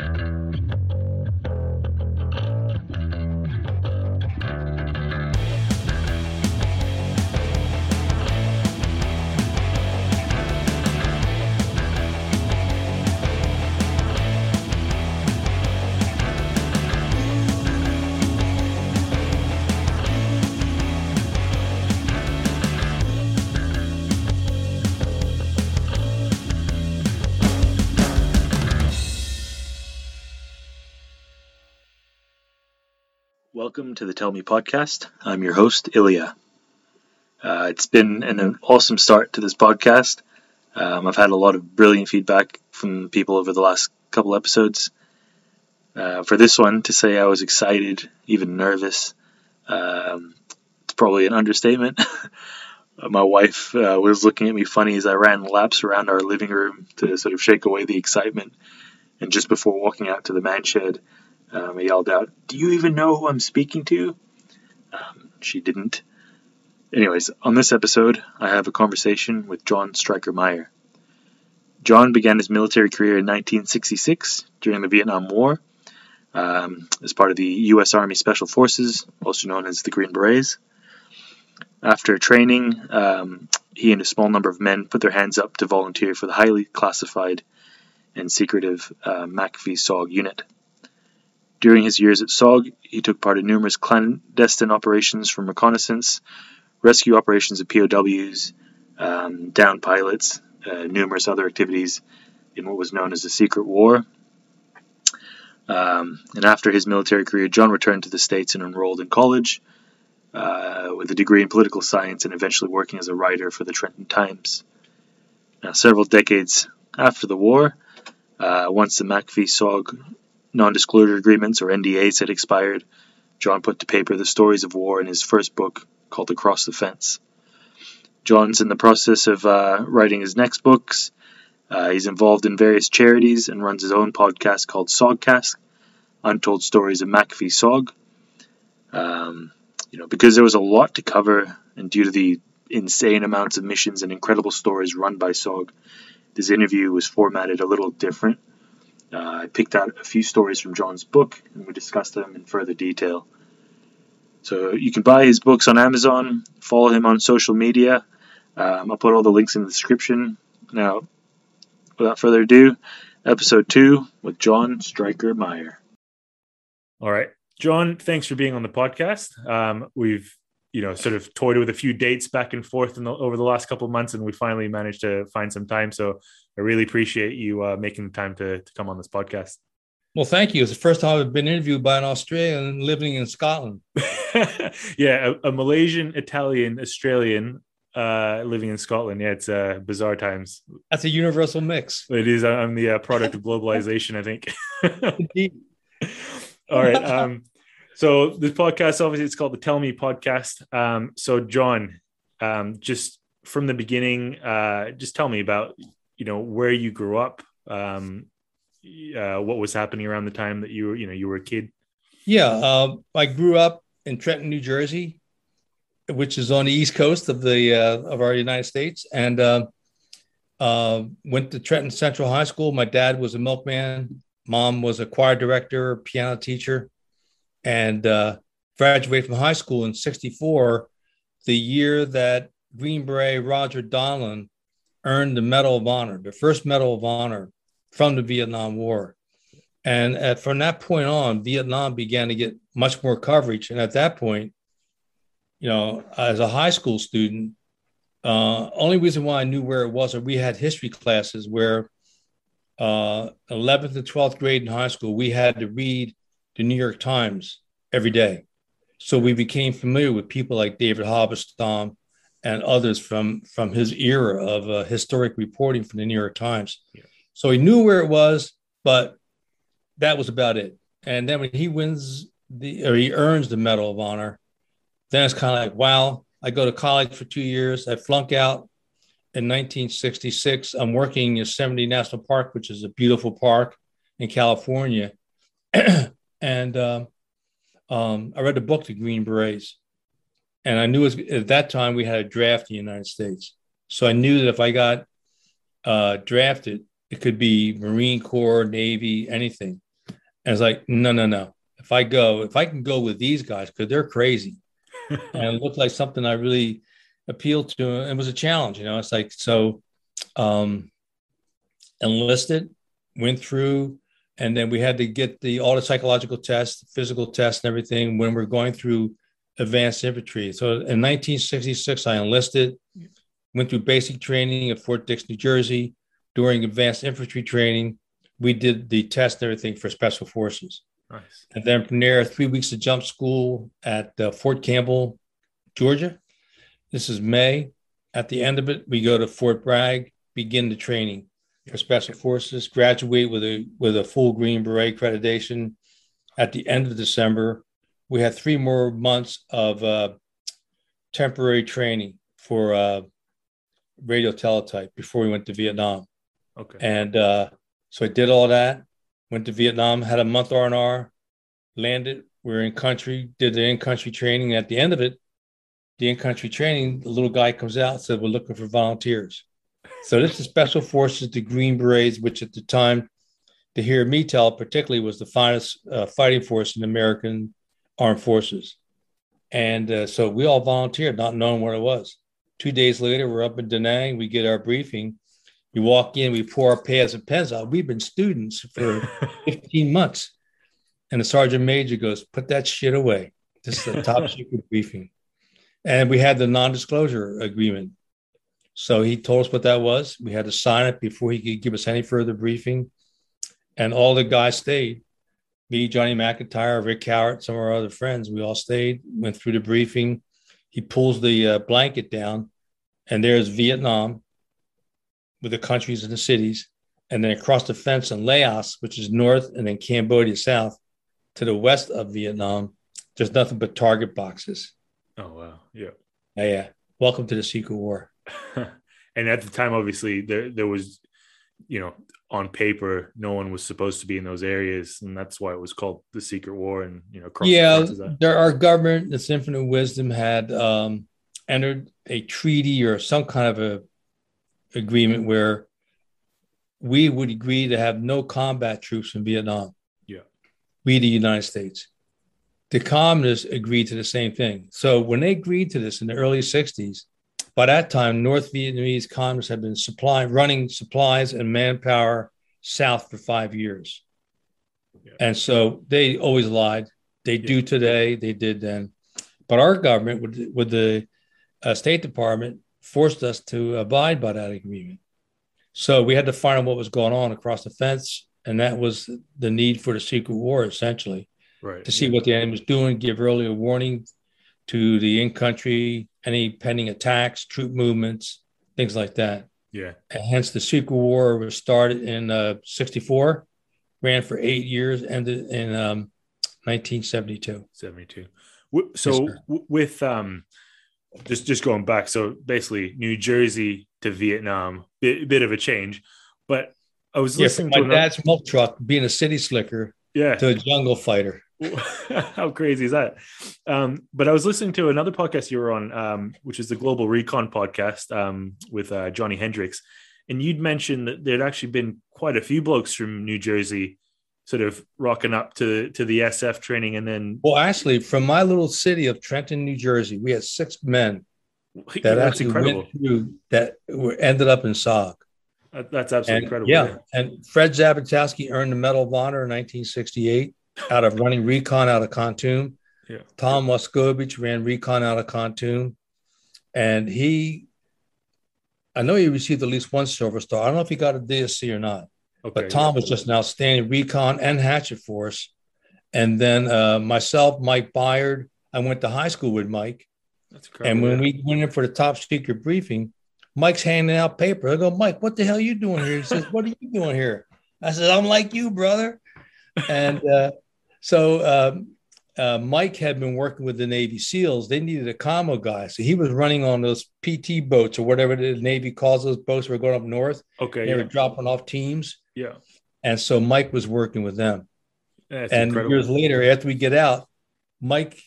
Welcome to the Tell Me podcast. I'm your host, Ilya. Uh, it's been an, an, awesome start to this podcast. Um, I've had a lot of brilliant feedback from people over the last couple episodes. Uh, for this one, to say I was excited, even nervous, um, it's probably an understatement. My wife uh, was looking at me funny as I ran laps around our living room to sort of shake away the excitement. And just before walking out to the man shed, um, I yelled out, Do you even know who I'm speaking to? Um, she didn't. Anyways, on this episode, I have a conversation with John Stryker Meyer. John began his military career in 1966 during the Vietnam War um, as part of the U.S. Army Special Forces, also known as the Green Berets. After training, um, he and a small number of men put their hands up to volunteer for the highly classified and secretive uh, MACV SOG unit. During his years at SOG, he took part in numerous clandestine operations from reconnaissance, rescue operations of POWs, um, down pilots, uh, numerous other activities in what was known as the Secret War. Um, and after his military career, John returned to the States and enrolled in college uh, with a degree in political science and eventually working as a writer for the Trenton Times. Now, several decades after the war, uh, once the MACV SOG non disclosure agreements, or NDAs, had expired, John put to paper the stories of war in his first book called Across the Fence. John's in the process of uh, writing his next books. Uh, he's involved in various charities and runs his own podcast called Sogcast, Untold Stories of MACV SOG. Um, you know, because there was a lot to cover, and due to the insane amounts of missions and incredible stories run by SOG, this interview was formatted a little different. Uh, I picked out a few stories from John's book and we discussed them in further detail. So you can buy his books on Amazon, follow him on social media. Um, I'll put all the links in the description. Now, without further ado, episode two with John Stryker Meyer. All right. John, thanks for being on the podcast. Um, we've you know sort of toyed with a few dates back and forth the, over the last couple of months and we finally managed to find some time. So i really appreciate you uh, making the time to, to come on this podcast. Well thank you. It's the first time i've been interviewed by an australian living in scotland. Yeah a, a, malaysian italian australian uh, living in scotland. Yeah it's uh, bizarre times. That's a universal mix. It is. I'm the uh, product of globalization i think. Indeed. All right um, so this podcast, obviously, it's called the Tell Me Podcast. Um, so John, um, just from the beginning, uh, just tell me about you know where you grew up, um, uh, what was happening around the time that you were you know you were a kid. Yeah, uh, I grew up in Trenton, New Jersey, which is on the east coast of the uh, of our United States, and uh, uh, went to Trenton Central High School. My dad was a milkman. Mom was a choir director, piano teacher and uh, graduated from high school in 64, the year that Green Beret Roger Donlon earned the Medal of Honor, the first Medal of Honor from the Vietnam War. And at, from that point on, Vietnam began to get much more coverage. And at that point, you know, as a high school student, uh, only reason why I knew where it was, or we had history classes where uh, 11th and 12th grade in high school, we had to read the New York Times every day. So we became familiar with people like David Halberstam and others from, from his era of uh, historic reporting from the New York Times. Yeah. So he knew where it was, but that was about it. And then when he wins the, or he earns the Medal of Honor, then it's kind of like, wow, I go to college for two years. I flunk out in 1966. I'm working in Yosemite National Park, which is a beautiful park in California. and um, um, I read the book, The Green Berets, and I knew was, at that time we had a draft in the United States. So I knew that if I got uh, drafted, it could be Marine Corps, Navy, anything. And it's like, no, no, no. If I go, if I can go with these guys, because they're crazy, and it looked like something I really appealed to. It was a challenge, you know. It's like so, um, enlisted, went through, and then we had to get the all the psychological tests, physical tests, and everything when we're going through advanced infantry. So in 1966, I enlisted, went through basic training at Fort Dix, New Jersey. During advanced infantry training, we did the test and everything for special forces. Nice. And then from there, three weeks of jump school at uh, Fort Campbell, Georgia. This is May. At the end of it, we go to Fort Bragg, begin the training for special forces, graduate with a with a full Green Beret accreditation. At the end of December, we had three more months of uh, temporary training for uh, radio teletype before we went to Vietnam. Okay. And uh, so I did all that. Went to Vietnam, had a month R and R, landed. We are in country, did the in country training. At the end of it, the in country training, the little guy comes out said, "We're looking for volunteers." So this is Special Forces, the Green Berets, which at the time, to hear me tell, particularly was the finest uh, fighting force in American armed forces. And uh, so we all volunteered, not knowing what it was. Two days later, we're up in Da Nang. We get our briefing. We walk in, we pour our pads and pens out. We've been students for 15 months. And the sergeant major goes, Put that shit away. This is a top secret briefing. And we had the non disclosure agreement. So he told us what that was. We had to sign it before he could give us any further briefing. And all the guys stayed. Me, Johnny McIntyre, Rick Howard, some of our other friends, we all stayed, went through the briefing. He pulls the uh, blanket down, and there's Vietnam with the countries and the cities. And then across the fence in Laos, which is north, and then Cambodia south to the west of Vietnam, there's nothing but target boxes. Oh, wow. Yeah. Yeah. yeah. Welcome to the Secret War. and at the time, obviously, there, there was, you know, on paper, no one was supposed to be in those areas. And that's why it was called the Secret War. And, you know, yeah, the there, our government, its infinite wisdom, had um, entered a treaty or some kind of a agreement where we would agree to have no combat troops in Vietnam. Yeah. We, the United States. The communists agreed to the same thing. So when they agreed to this in the early 60s, by that time, North Vietnamese communists had been supplying, running supplies and manpower south for five years. Yeah. And so they always lied. They yeah. do today, they did then. But our government, with, with the uh, State Department, forced us to abide by that agreement. So we had to find out what was going on across the fence, and that was the need for the secret war, essentially, right? To see yeah. what the enemy was doing, give earlier warning to the in-country, any pending attacks, troop movements, things like that. Yeah. And hence, the secret war was started in uh, '64, ran for eight years, ended in um, 1972. 72. So yes, with um just just going back so basically new jersey to vietnam bit, bit of a change but i was listening yeah, to my another... dad's milk truck being a city slicker yeah to a jungle fighter how crazy is that um, but i was listening to another podcast you were on um, which is the global recon podcast um, with uh, johnny hendricks and you'd mentioned that there'd actually been quite a few blokes from new jersey sort of rocking up to to the SF training, and then well, actually, from my little city of Trenton, New Jersey, we had six men that actually incredible. went through that were, ended up in SOG. That's absolutely and, incredible. Yeah. yeah. and Fred Zabitosky earned the Medal of Honor in 1968 out of running recon out of Kontum. Yeah. Tom Waskovich ran recon out of Kontum, and he, I know he received at least one Silver Star. I don't know if he got a DSC or not. Okay, but Tom yeah. was just an outstanding recon and hatchet force. And then uh, myself, Mike Byard, I went to high school with Mike. That's and when we went in for the top secret briefing, Mike's handing out paper. I go, Mike, what the hell are you doing here? He says, What are you doing here? I said, I'm like you, brother. And uh, so um, uh, Mike had been working with the Navy SEALs. They needed a commo guy. So he was running on those PT boats or whatever the Navy calls those boats were going up north. Okay. They yeah. were dropping off teams. Yeah. And so Mike was working with them. That's and incredible. years later, after we get out, Mike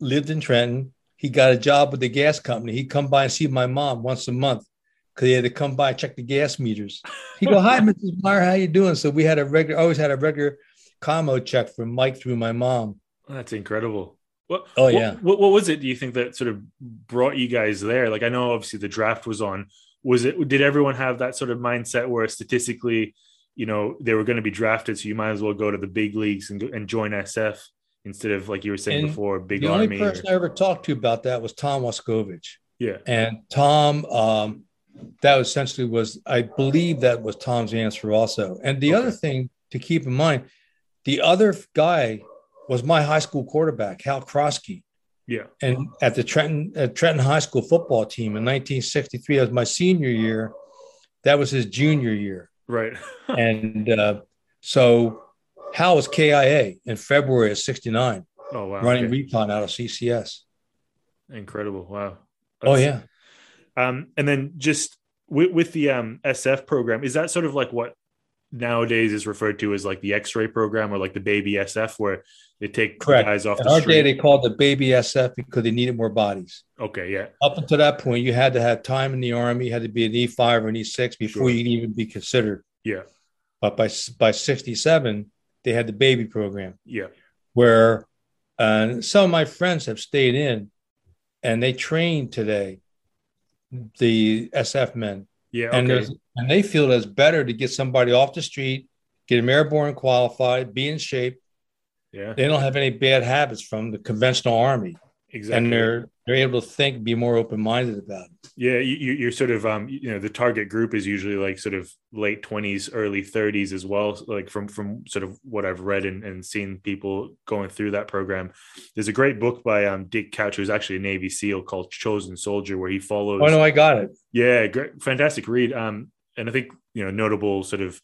lived in Trenton. He got a job with the gas company. He'd come by and see my mom once a month because he had to come by and check the gas meters. He go, "Hi, Mrs. Meyer, how you doing?" So we had a regular, always had a regular commo check from Mike through my mom. That's incredible. What, Oh, what- yeah. What, what was it? Do you think that sort of brought you guys there? Like I know obviously the draft was on. Was it? Did everyone have that sort of mindset where statistically, you know, they were going to be drafted, so you might as well go to the big leagues and and join SF instead of like you were saying And before, big the only army. or- person I ever talked to about that was Tom Waskovich. yeah. And Tom, um, that essentially was, I believe that was Tom's answer also. And the Okay. other thing to keep in mind, the other guy was my high school quarterback, Hal Krosky. Yeah. And at the Trenton, at Trenton High School football team in 1963, that was my senior year. That was his junior year. Right. And uh, so Hal was KIA in February of 69, oh wow. running okay. recon out of CCS. Incredible. Wow. Oh, yeah. Um, and then just with, with the um, SF program, is that sort of like what nowadays is referred to as like the X-ray program or like the baby SF, where they take Correct. guys off In the our day, they called the baby SF because they needed more bodies. okay, yeah, Up until that point, you had to have time in the army, you had to be an E5 or an E6 before Sure. you'd even be considered. yeah, But by by 67, they had the baby program yeah, where uh, some of my friends have stayed in and they train today, the SF men. yeah. And, okay. there's and they feel that it's better to get somebody off the street, get them airborne qualified, be in shape. Yeah, They don't have any bad habits from the conventional army. exactly. and they're they're able to think, be more open minded about it. yeah, you, you- you're sort of um, you know, the target group is usually like sort of late twenties, early thirties as well. Like from from sort of what I've read and, and seen people going through that program. There's a great book by um Dick Couch, who's actually a Navy SEAL called Chosen Soldier, where he follows. Oh no, I got it. Yeah, great, fantastic read. Um, and I think you know notable sort of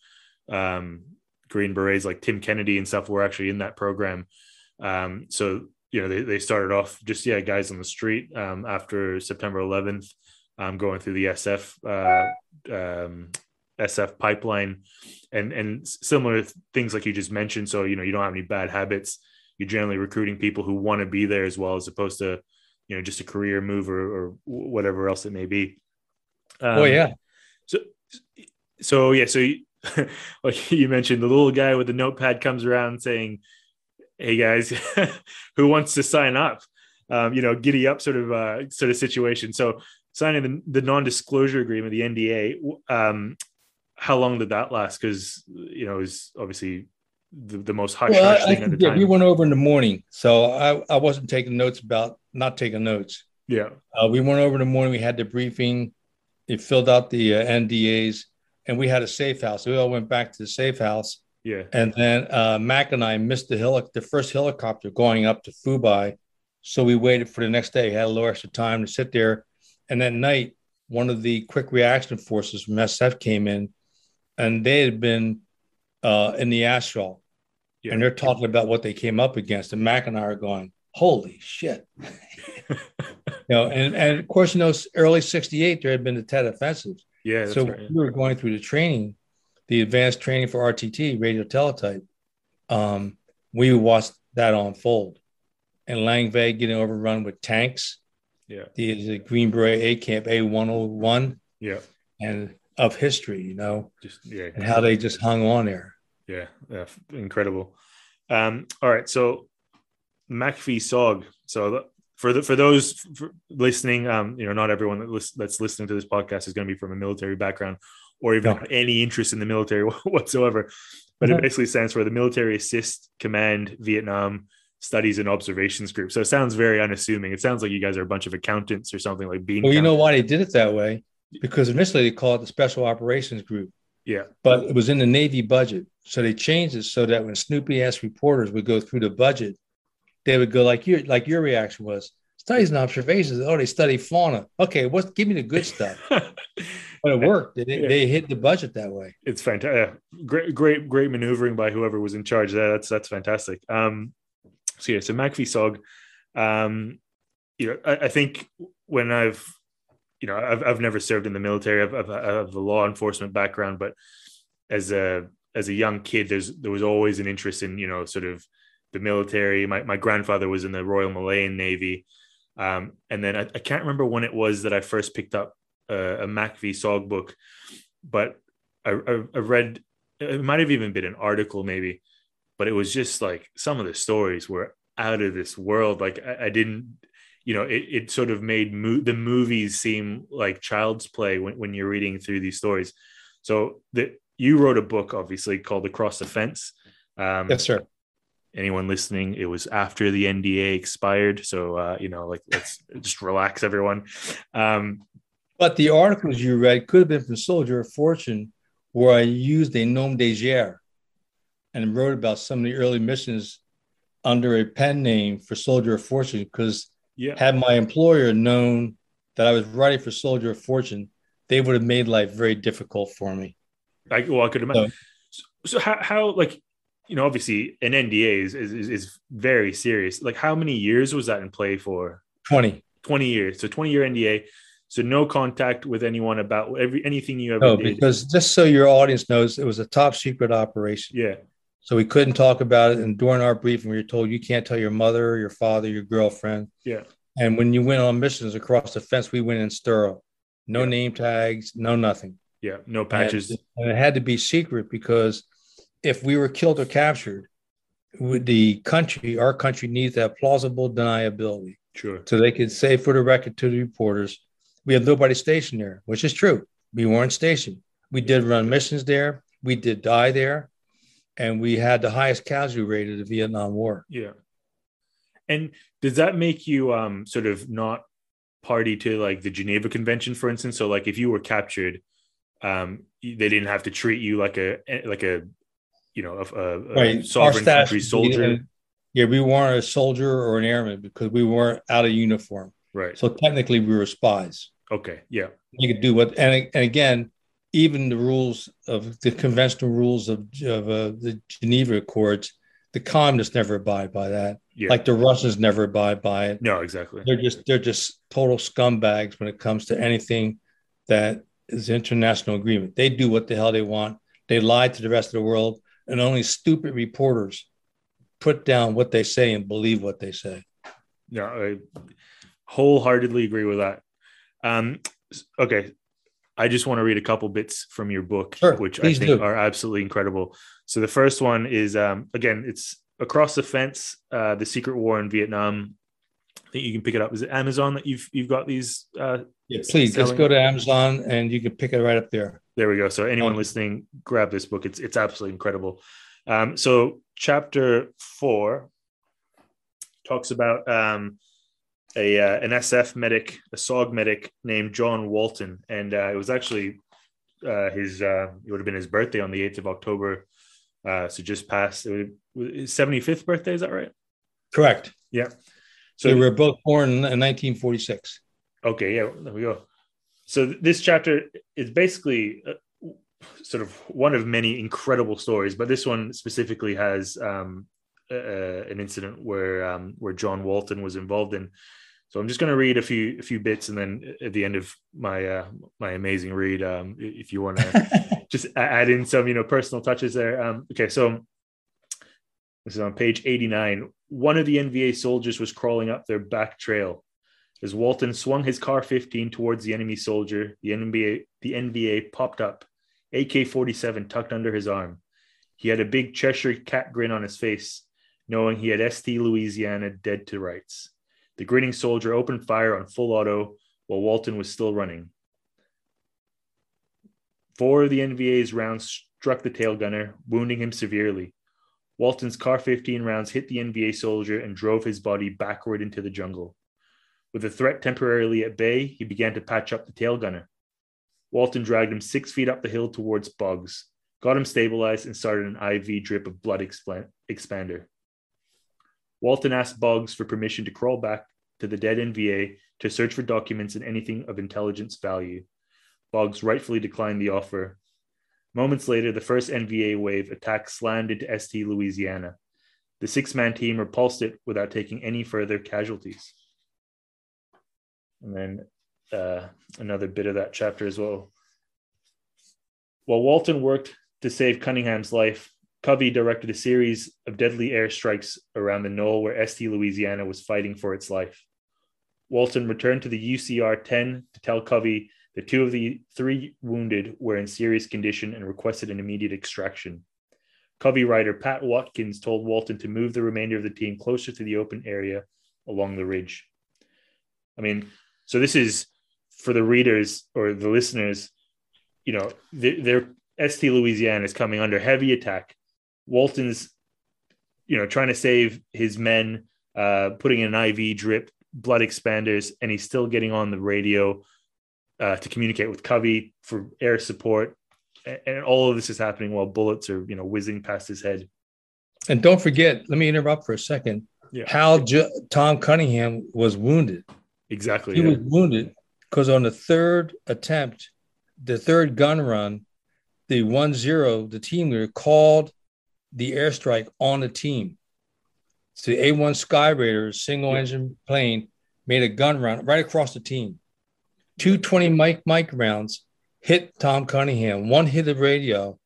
um, Green Berets like Tim Kennedy and stuff were actually in that program. Um, so you know they, they started off just yeah guys on the street um, after September 11th, um, going through the SF uh, um, SF pipeline, and and similar things like you just mentioned. So you know you don't have any bad habits. You're generally recruiting people who want to be there as well, as opposed to you know just a career move or, or whatever else it may be. Um, oh yeah, So, so yeah. So, you, like you mentioned, the little guy with the notepad comes around saying, "Hey guys, who wants to sign up?" Um, you know, giddy up sort of uh, sort of situation. So, signing the, the non-disclosure agreement, the NDA. Um, how long did that last? Because you know, it was obviously the, the most hush well, hush I thing at the forget. time. we went over in the morning, so I, I wasn't taking notes about not taking notes. yeah, Uh, we went over in the morning. We had the briefing. It filled out the uh, NDAs, and we had a safe house. We all went back to the safe house, yeah, and then uh, Mac and I missed the heli- the first helicopter going up to Phu Bai, so we waited for the next day. Had a little extra time to sit there, and that night, one of the quick reaction forces from SF came in, and they had been uh, in the Astral, Yeah. and they're talking about what they came up against, and Mac and I are going, "Holy shit!" you know, and and of course, you know, early '68 there had been the Tet offensive, yeah. That's so right. we were going through the training, the advanced training for RTT, radio teletype. Um, we watched that unfold, and Lang Vei getting overrun with tanks, Yeah, the, the Green Beret A Camp A one hundred one, yeah. and of history, you know, Just yeah, and how they just hung on there. Yeah, yeah, incredible. Um, all right, so MACV SOG. So the, for the for those for listening, um, you know, not everyone that lis- that's listening to this podcast is going to be from a military background or even No. any interest in the military whatsoever. But it Mhm. basically stands for the Military Assist Command Vietnam Studies and Observations Group. So it sounds very unassuming. It sounds like you guys are a bunch of accountants or something like being. Well, you know why they did it that way? Because initially they called it the Special Operations Group. Yeah, but it was in the Navy budget. So they changed it so that when Snoopy ass reporters would go through the budget, they would go like your like your reaction was studies and observations. Oh, they study fauna. Okay, what? Give me the good stuff. But it worked. They, Yeah. they hit the budget that way. it's fantastic. Great, great, great maneuvering by whoever was in charge. There, that's that's fantastic. Um, so yeah, so MACV SOG, um, you know, I, I think when I've, you know, I've I've never served in the military. I've, I've, I have a law enforcement background, but as a as a young kid, there's there was always an interest in you know sort of the military. My my grandfather was in the Royal Malayan Navy, um, and then I, I can't remember when it was that I first picked up a, MACV SOG book, but I, I, I read it might have even been an article maybe but it was just like some of the stories were out of this world. Like I, I didn't, you know, it, it sort of made mo- the movies seem like child's play when, when you're reading through these stories. So the you wrote a book, obviously called Across the Fence. Um, yes, sir. Anyone listening, it was after the NDA expired, so uh, you know, like let's just relax, everyone. Um, but the articles you read could have been from Soldier of Fortune, where I used a nom de guerre and wrote about some of the early missions under a pen name for Soldier of Fortune. Because yeah. had my employer known that I was writing for Soldier of Fortune, they would have made life very difficult for me. I, well, I could imagine. So, so how, how, like, you know, obviously an NDA is, is, is very serious. Like, how many years was that in play for? 20. 20 years. So 20 year NDA. So no contact with anyone about every anything you ever no, did. because just so your audience knows, it was a top secret operation. Yeah. So we couldn't talk about it. And during our briefing, we were told you can't tell your mother, your father, your girlfriend. Yeah. And when you went on missions across the fence, we went in sterile. No Yeah. name tags, no nothing. Yeah. No patches. And, and it had to be secret because if we were killed or captured, with the country, our country needs that plausible deniability. sure. So they could say for the record to the reporters, we have nobody stationed there, which is true. We weren't stationed. We did run missions there. We did die there. And we had the highest casualty rate of the Vietnam War. Yeah. And does that make you um sort of not party to like the Geneva Convention, for instance? So like if you were captured, um, they didn't have to treat you like a like a you know a, a, Right. sovereign country be- soldier, Yeah, we weren't a soldier or an airman because we weren't out of uniform. right? So technically, we were spies. Okay, yeah, You could do what, and, and again, even the rules of the conventional rules of, of uh, the Geneva Accords, the communists never abide by that. yeah. Like the Russians never abide by it. no, exactly. They're just they're just total scumbags when it comes to anything that is international agreement. They do what the hell they want. They lie to the rest of the world, and only stupid reporters put down what they say and believe what they say. Yeah, I wholeheartedly agree with that. Um, okay, I just want to read a couple bits from your book, Sure, which I think do. are absolutely incredible. So the first one is um, again, it's across the fence, uh, the secret war in Vietnam. I think you can pick it up. Is it Amazon that you've you've got these? Uh, Yeah, please let's go to Amazon and you can pick it right up there. There we go. So anyone listening, grab this book. It's it's absolutely incredible. Um, so chapter four talks about um, a uh, an SF medic, a SOG medic named John Walton, and uh, it was actually uh, his uh, it would have been his birthday on the eighth of October. Uh, so just past his seventy fifth birthday. Is that right? Correct. Yeah. So So they were both born in 1946. Okay, yeah, there we go. So this chapter is basically uh, sort of one of many incredible stories, but this one specifically has um, uh, an incident where um, where John Walton was involved in. So I'm just going to read a few a few bits, and then at the end of my uh, my amazing read, um, if you want to just add in some you know personal touches there. Um, okay, so this is on page 89. One of the NVA soldiers was crawling up their back trail. As Walton swung his CAR 15 towards the enemy soldier, the NVA, the NVA popped up, AK 47 tucked under his arm. He had a big Cheshire cat grin on his face, knowing he had ST Louisiana dead to rights. The grinning soldier opened fire on full auto while Walton was still running. Four of the NVA's rounds struck the tail gunner, wounding him severely. Walton's CAR 15 rounds hit the NVA soldier and drove his body backward into the jungle. With the threat temporarily at bay, he began to patch up the tail gunner. Walton dragged him six feet up the hill towards Boggs, got him stabilized, and started an IV drip of blood expander. Walton asked Boggs for permission to crawl back to the dead NVA to search for documents and anything of intelligence value. Boggs rightfully declined the offer. Moments later, the first NVA wave attack slammed into ST Louisiana. The six man team repulsed it without taking any further casualties. And then uh, another bit of that chapter as well. While Walton worked to save Cunningham's life, Covey directed a series of deadly airstrikes around the knoll where ST Louisiana was fighting for its life. Walton returned to the URC 10 to tell Covey that two of the three wounded were in serious condition and requested an immediate extraction. Covey rider Pat Watkins told Walton to move the remainder of the team closer to the open area along the ridge. I mean, so this is for the readers or the listeners, you know, their ST Louisiana is coming under heavy attack. Walton's, you know, trying to save his men, uh, putting in an IV drip, blood expanders, and he's still getting on the radio uh, to communicate with Covey for air support. And all of this is happening while bullets are, you know, whizzing past his head. And don't forget, let me interrupt for a second. Yeah. How J- Tom Cunningham was wounded. Exactly. He yeah. was wounded because on the third attempt, the third gun run, the one zero, the team leader called the airstrike on the team. So the A1 Sky Raiders single yeah. engine plane made a gun run right across the team. 220 Mike Mike rounds hit Tom Cunningham. One hit the radio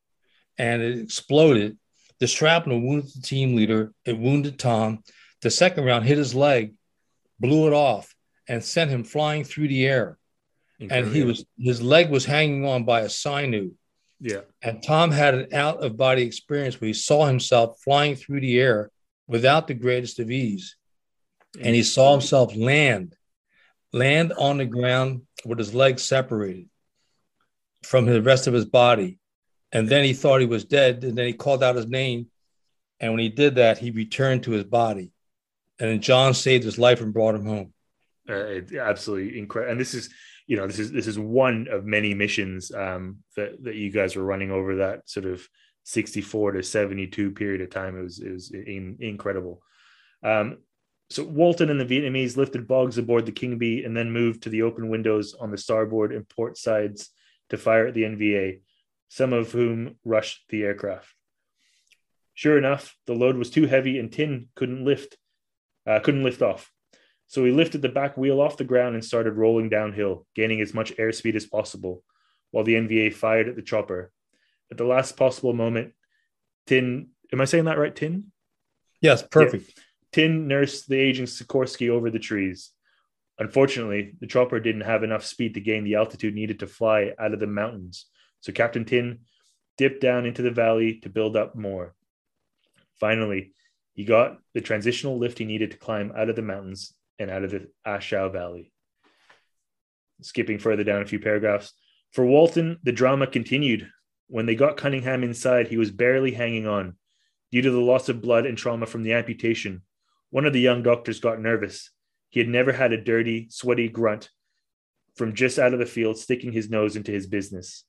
and it exploded. The shrapnel wounded the team leader. It wounded Tom. The second round hit his leg, blew it off, and sent him flying through the air. Incredible. And he was his leg was hanging on by a sinew. Yeah. And Tom had an out of body experience where he saw himself flying through the air without the greatest of ease. And he saw himself land, land on the ground with his legs separated from the rest of his body. And then he thought he was dead. And then he called out his name. And when he did that, he returned to his body. And then John saved his life and brought him home. Uh, absolutely incredible. And this is, you know, this is this is one of many missions um, that that you guys were running over that sort of 64 to 72 period of time. It was it was in, incredible. Um, so Walton and the Vietnamese lifted Boggs aboard the King Bee and then moved to the open windows on the starboard and port sides to fire at the NVA, some of whom rushed the aircraft. Sure enough, the load was too heavy and Tin couldn't lift, uh, couldn't lift off. So he lifted the back wheel off the ground and started rolling downhill, gaining as much airspeed as possible, while the NVA fired at the chopper. At the last possible moment, Tin, am I saying that right, Tin? Yes, perfect. Yeah. Tin nursed the aging Sikorsky over the trees. Unfortunately, the chopper didn't have enough speed to gain the altitude needed to fly out of the mountains, so Captain Tin dipped down into the valley to build up more. Finally, he got the transitional lift he needed to climb out of the mountains and out of the Ashau Valley. Skipping further down a few paragraphs. For Walton, the drama continued. When they got Cunningham inside, he was barely hanging on. Due to the loss of blood and trauma from the amputation, one of the young doctors got nervous he had never had a dirty, sweaty grunt from just out of the field sticking his nose into his business.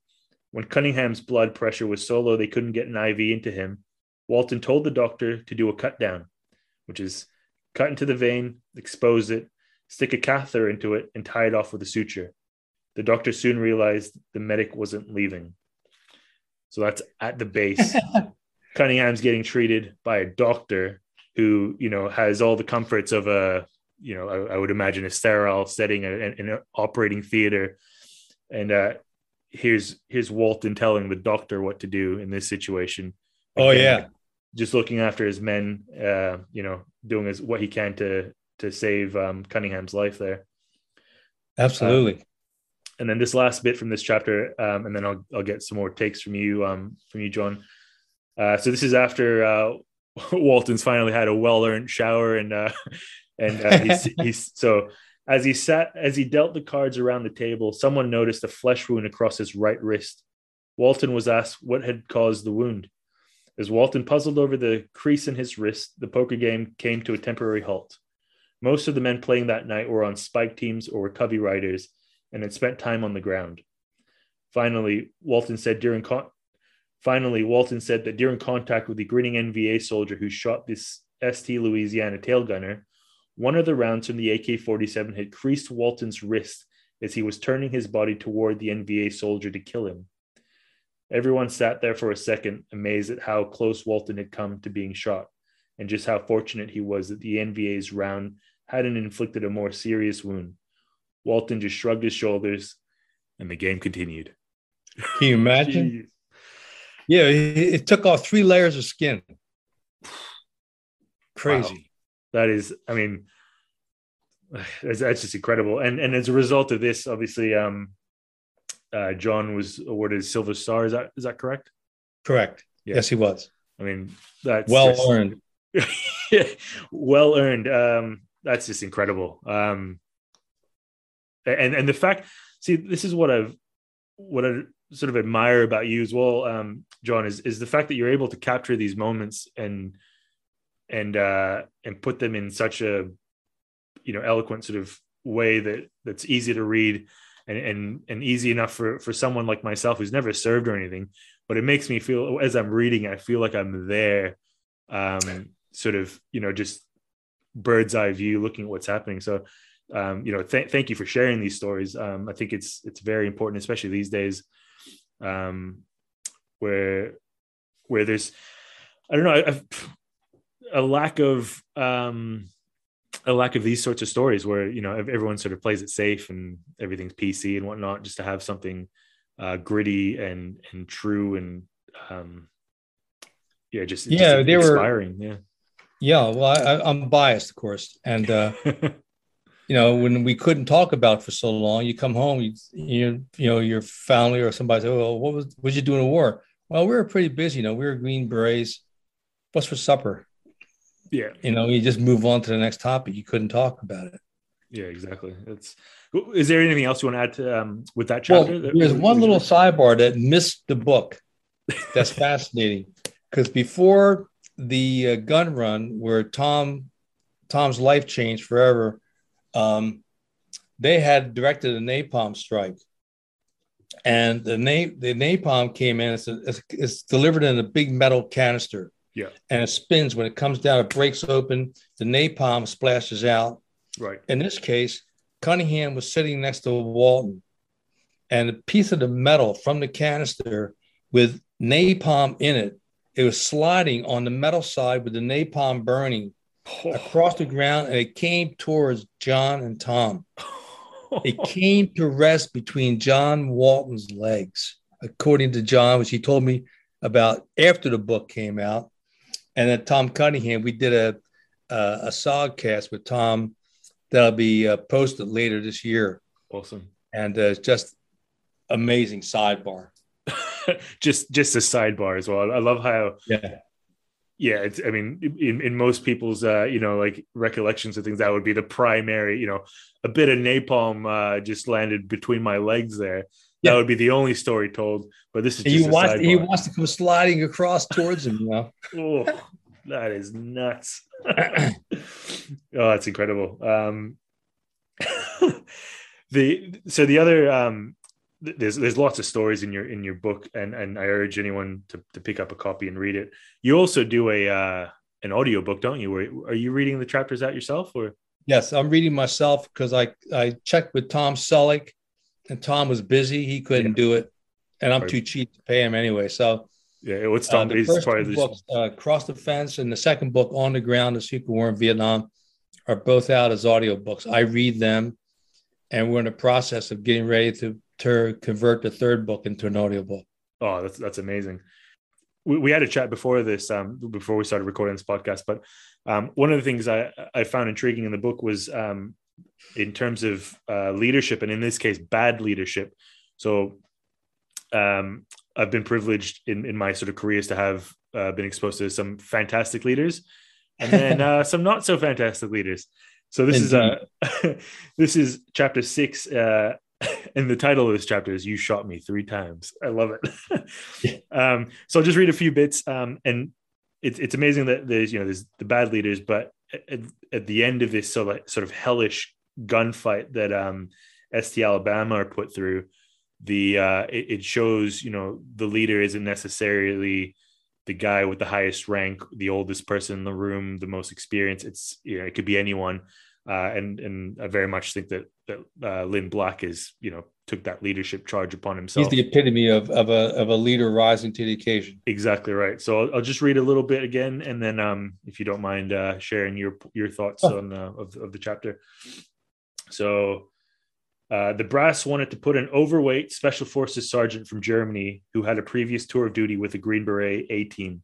When Cunningham's blood pressure was so low they couldn't get an IV into him, Walton told the doctor to do a cut down, which is cut into the vein, expose it, stick a catheter into it, and tie it off with a suture. The doctor soon realized the medic wasn't leaving. So that's at the base. Cunningham's getting treated by a doctor who, you know, has all the comforts of a you know, I, I would imagine a sterile setting, in an operating theater, and uh, here's here's Walton telling the doctor what to do in this situation. Oh yeah, just looking after his men, uh, you know, doing his what he can to to save um, Cunningham's life there. Absolutely. Um, and then this last bit from this chapter, um, and then I'll I'll get some more takes from you um, from you, John. Uh, so this is after uh, Walton's finally had a well earned shower and uh, and uh, he's, he's so as he sat as he dealt the cards around the table, someone noticed a flesh wound across his right wrist. Walton was asked what had caused the wound. As Walton puzzled over the crease in his wrist, the poker game came to a temporary halt. Most of the men playing that night were on spike teams or covey riders and had spent time on the ground. Finally, Walton said during con- finally Walton said that during contact with the grinning NVA soldier who shot this ST Louisiana tail gunner, one of the rounds from the AK 47 had creased Walton's wrist as he was turning his body toward the NVA soldier to kill him. Everyone sat there for a second, amazed at how close Walton had come to being shot, and just how fortunate he was that the NVA's round hadn't inflicted a more serious wound. Walton just shrugged his shoulders, and the game continued. Can you imagine? yeah, it took off three layers of skin. Crazy. Wow that is, I mean, that's, that's just incredible. And and as a result of this, obviously, um, uh, John was awarded Silver Star. Is that is that correct? Correct. Yeah. Yes, he was. I mean, that's well just, earned. well earned. Um, that's just incredible. Um, and and the fact, see, this is what I've what I sort of admire about you as well, um, John, is is the fact that you're able to capture these moments and and uh, and put them in such a you know eloquent sort of way that that's easy to read and and and easy enough for for someone like myself who's never served or anything but it makes me feel as i'm reading i feel like i'm there um sort of you know just bird's eye view looking at what's happening. So um you know th- thank you for sharing these stories. Um i think it's it's very important especially these days um where where there's i don't know a lack of um a lack of these sorts of stories where you know everyone sort of plays it safe and everything's PC and whatnot, just to have something uh, gritty and and true and um, yeah, just yeah, just they inspiring. were yeah, yeah. Well, I, I'm biased, of course, and uh, you know when we couldn't talk about for so long, you come home, you you you know your family or somebody say, "Well, what was what did you doing in war?" Well, we were pretty busy. You know, we were Green Berets. What's for supper? Yeah. You know you just move on to the next topic. You couldn't talk about it. Yeah exactly. It's is there anything else you want to add to um, with that chapter well, there's one little sidebar that missed the book that's fascinating. Because before the uh, gun run where tom tom's life changed forever um, they had directed a napalm strike. And the na- the napalm came in it's, a, it's, it's delivered in a big metal canister yeah. And it spins. When it comes down, it breaks open. The napalm splashes out. Right. In this case, Cunningham was sitting next to Walton, and a piece of the metal from the canister with napalm in it, it was sliding on the metal side with the napalm burning oh. across the ground, and it came towards John and Tom. it came to rest between John Walton's legs, according to John, which he told me about after the book came out and then Tom Cunningham, we did a a, a sogcast with Tom that'll be uh, posted later this year. Awesome, and uh, just amazing sidebar. just just a sidebar as well. I love how yeah yeah it's i mean in, in most people's uh you know like recollections of things that would be the primary you know a bit of napalm uh just landed between my legs there yeah. that would be the only story told. But this is he wants he wants to come sliding across towards him. You know, oh, that is nuts. oh, that's incredible. Um, the so the other um, there's there's lots of stories in your in your book, and and I urge anyone to to pick up a copy and read it. You also do a uh, an audio book, don't you? Are you reading the chapters out yourself, or? Yes, I'm reading myself because I I checked with Tom Selleck and Tom was busy; he couldn't yeah. do it, and I'm right. too cheap to pay him anyway. So yeah, what's Tom? Uh, the first two books, uh, Cross the Fence, and the second book, On the Ground: The Secret War in Vietnam, are both out as audio books. I read them, and we're in the process of getting ready to to convert the third book into an audio book. Oh, that's that's amazing. We, we had a chat before this, um, before we started recording this podcast. But um, one of the things I, I found intriguing in the book was um, in terms of uh, leadership, and in this case, bad leadership. So, um, I've been privileged in, in my sort of careers to have uh, been exposed to some fantastic leaders, and then uh, some not so fantastic leaders. So this Indeed. is uh, this is chapter six, uh, and the title of this chapter is "You Shot Me Three Times." I love it. um, so I'll just read a few bits, um, and it's it's amazing that there's you know there's the bad leaders, but at, at the end of this sort of, sort of hellish gunfight that um, ST Alabama are put through, the uh, it, it, shows you know the leader isn't necessarily the guy with the highest rank, the oldest person in the room, the most experienced. It's you know it could be anyone, uh, and and I very much think that that uh, Lynn Black is you know took that leadership charge upon himself. He's the epitome of, of a of a leader rising to the occasion. Exactly right. So I'll, I'll just read a little bit again, and then um, if you don't mind uh, sharing your your thoughts oh. on uh, of of the chapter. So uh, the brass wanted to put an overweight special forces sergeant from Germany who had a previous tour of duty with the Green Beret A team,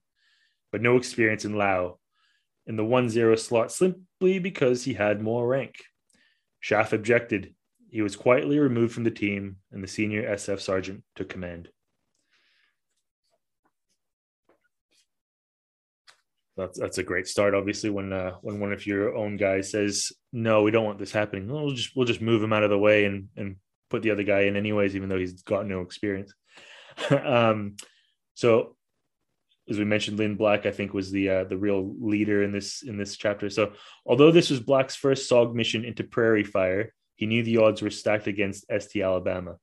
but no experience in Lao, in the 1 0 slot simply because he had more rank. Schaff objected. He was quietly removed from the team, and the senior SF sergeant took command. That's that's a great start. Obviously, when uh, when one of your own guys says, "No, we don't want this happening," we'll just we'll just move him out of the way and and put the other guy in anyways, even though he's got no experience. um, so, as we mentioned, Lynn Black, I think, was the uh, the real leader in this in this chapter. So, although this was Black's first SOG mission into Prairie Fire, he knew the odds were stacked against ST Alabama.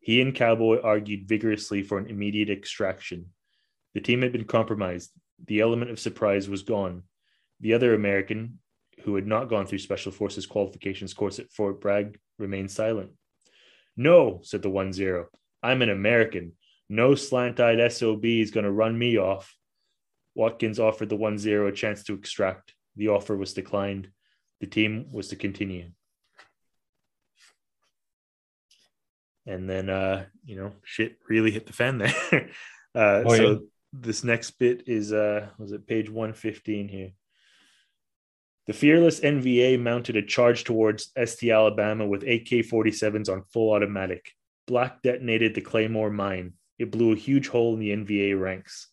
He and Cowboy argued vigorously for an immediate extraction. The team had been compromised the element of surprise was gone. The other American, who had not gone through Special Forces qualifications course at Fort Bragg, remained silent. No, said the 1 0. I'm an American. No slant eyed SOB is going to run me off. Watkins offered the 1 0 a chance to extract. The offer was declined. The team was to continue. And then, uh, you know, shit really hit the fan there. uh, oh, so yeah this next bit is uh was it page 115 here the fearless nva mounted a charge towards st alabama with ak-47s on full automatic. Black detonated the claymore mine. It blew a huge hole in the nva ranks.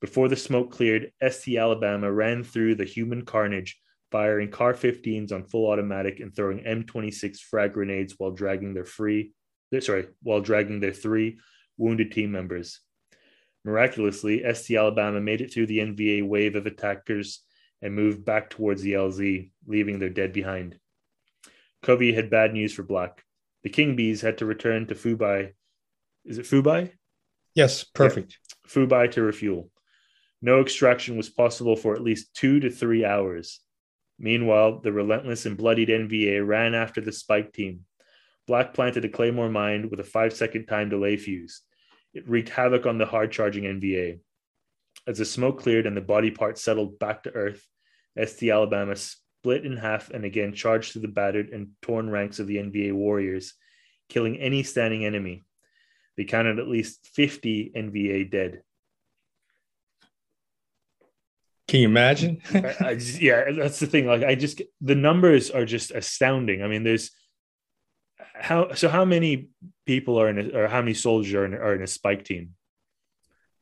Before the smoke cleared st alabama ran through the human carnage firing car 15s on full automatic and throwing m26 frag grenades while dragging their free eh, sorry while dragging their three wounded team members. Miraculously, ST Alabama made it through the NVA wave of attackers and moved back towards the LZ, leaving their dead behind. Covey had bad news for Black. The King Bees had to return to Phu Bai. Is it Phu Bai? Yes, perfect. Yeah. Phu Bai to refuel. No extraction was possible for at least two to three hours. Meanwhile, the relentless and bloodied NVA ran after the spike team. Black planted a Claymore mine with a five second time delay fuse. It wreaked havoc on the hard charging NVA. As the smoke cleared and the body parts settled back to earth, ST Alabama split in half and again charged through the battered and torn ranks of the NVA warriors, killing any standing enemy. They counted at least 50 NVA dead. Can you imagine? I, I just, yeah, that's the thing. Like, I just the numbers are just astounding. I mean, there's how so how many people are in a, or how many soldiers are in, are in a spike team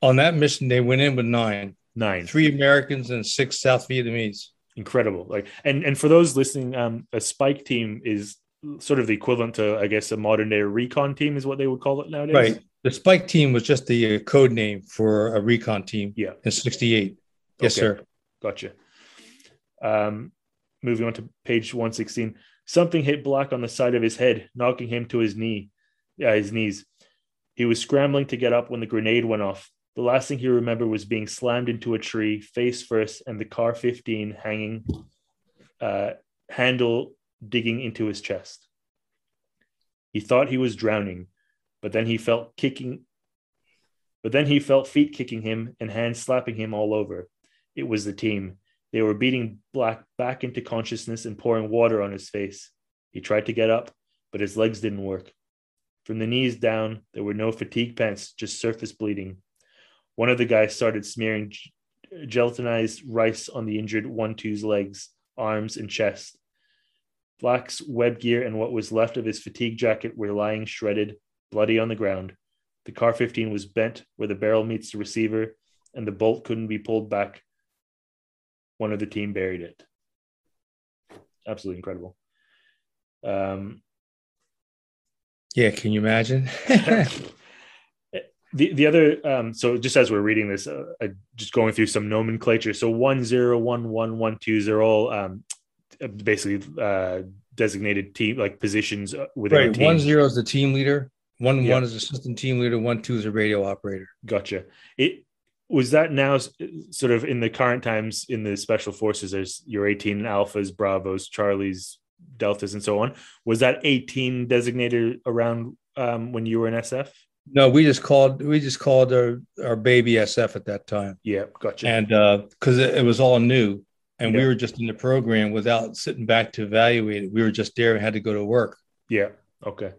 on that mission they went in with nine. Nine. Three americans and six south vietnamese. Incredible. Like and and for those listening um a spike team is sort of the equivalent to i guess a modern day recon team is what they would call it nowadays. Right. The spike team was just the uh, code name for a recon team yeah. in 68 yes okay. sir. Gotcha. Um moving on to page 116 Something hit Black on the side of his head, knocking him to his knee, yeah, his knees. He was scrambling to get up when the grenade went off. The last thing he remembered was being slammed into a tree, face first, and the car 15 hanging, uh, handle digging into his chest. He thought he was drowning, but then he felt kicking. But then he felt feet kicking him and hands slapping him all over. It was the team. They were beating Black back into consciousness and pouring water on his face. He tried to get up, but his legs didn't work. From the knees down, there were no fatigue pants, just surface bleeding. One of the guys started smearing gelatinized rice on the injured one two's legs, arms, and chest. Black's web gear and what was left of his fatigue jacket were lying shredded, bloody on the ground. The car 15 was bent where the barrel meets the receiver, and the bolt couldn't be pulled back one of the team buried it. Absolutely incredible. Um, yeah, can you imagine? the the other um, so just as we're reading this, uh, uh, just going through some nomenclature. So one zero one one one two zero all um, basically uh, designated team like positions uh, within right. One zero is the team leader. One yep. one is assistant team leader. One two is a radio operator. Gotcha. It was that now sort of in the current times in the special forces there's your 18 alphas bravos charlies deltas and so on was that 18 designated around um, when you were in sf no we just called we just called our, our baby sf at that time. Yeah gotcha. And because uh, it, it, was all new and yeah. we were just in the program without sitting back to evaluate it. We were just there and had to go to work. Yeah okay.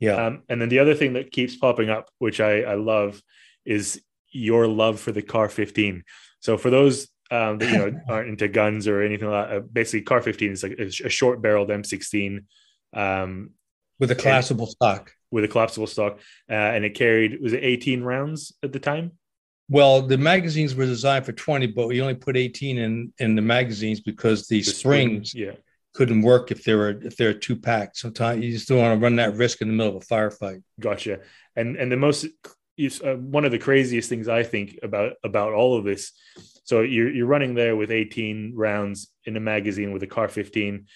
Yeah. Um, and then the other thing that keeps popping up which i i love is your love for the car 15 so for those um, that you know aren't into guns or anything like that, uh, basically car 15 is like a, a short barreled m16 um, with a collapsible stock with a collapsible stock uh, and it carried was it 18 rounds at the time Well, the magazines were designed for 20, but we only put 18 in in the magazines because the, The springs spring- Yeah. couldn't work if there were if they were too packed. Sometimes you just don't want to run that risk in the middle of a firefight. Gotcha. And and the most uh, one of the craziest things I think about about all of this. So you're you're running there with 18 rounds in a magazine with a car 15.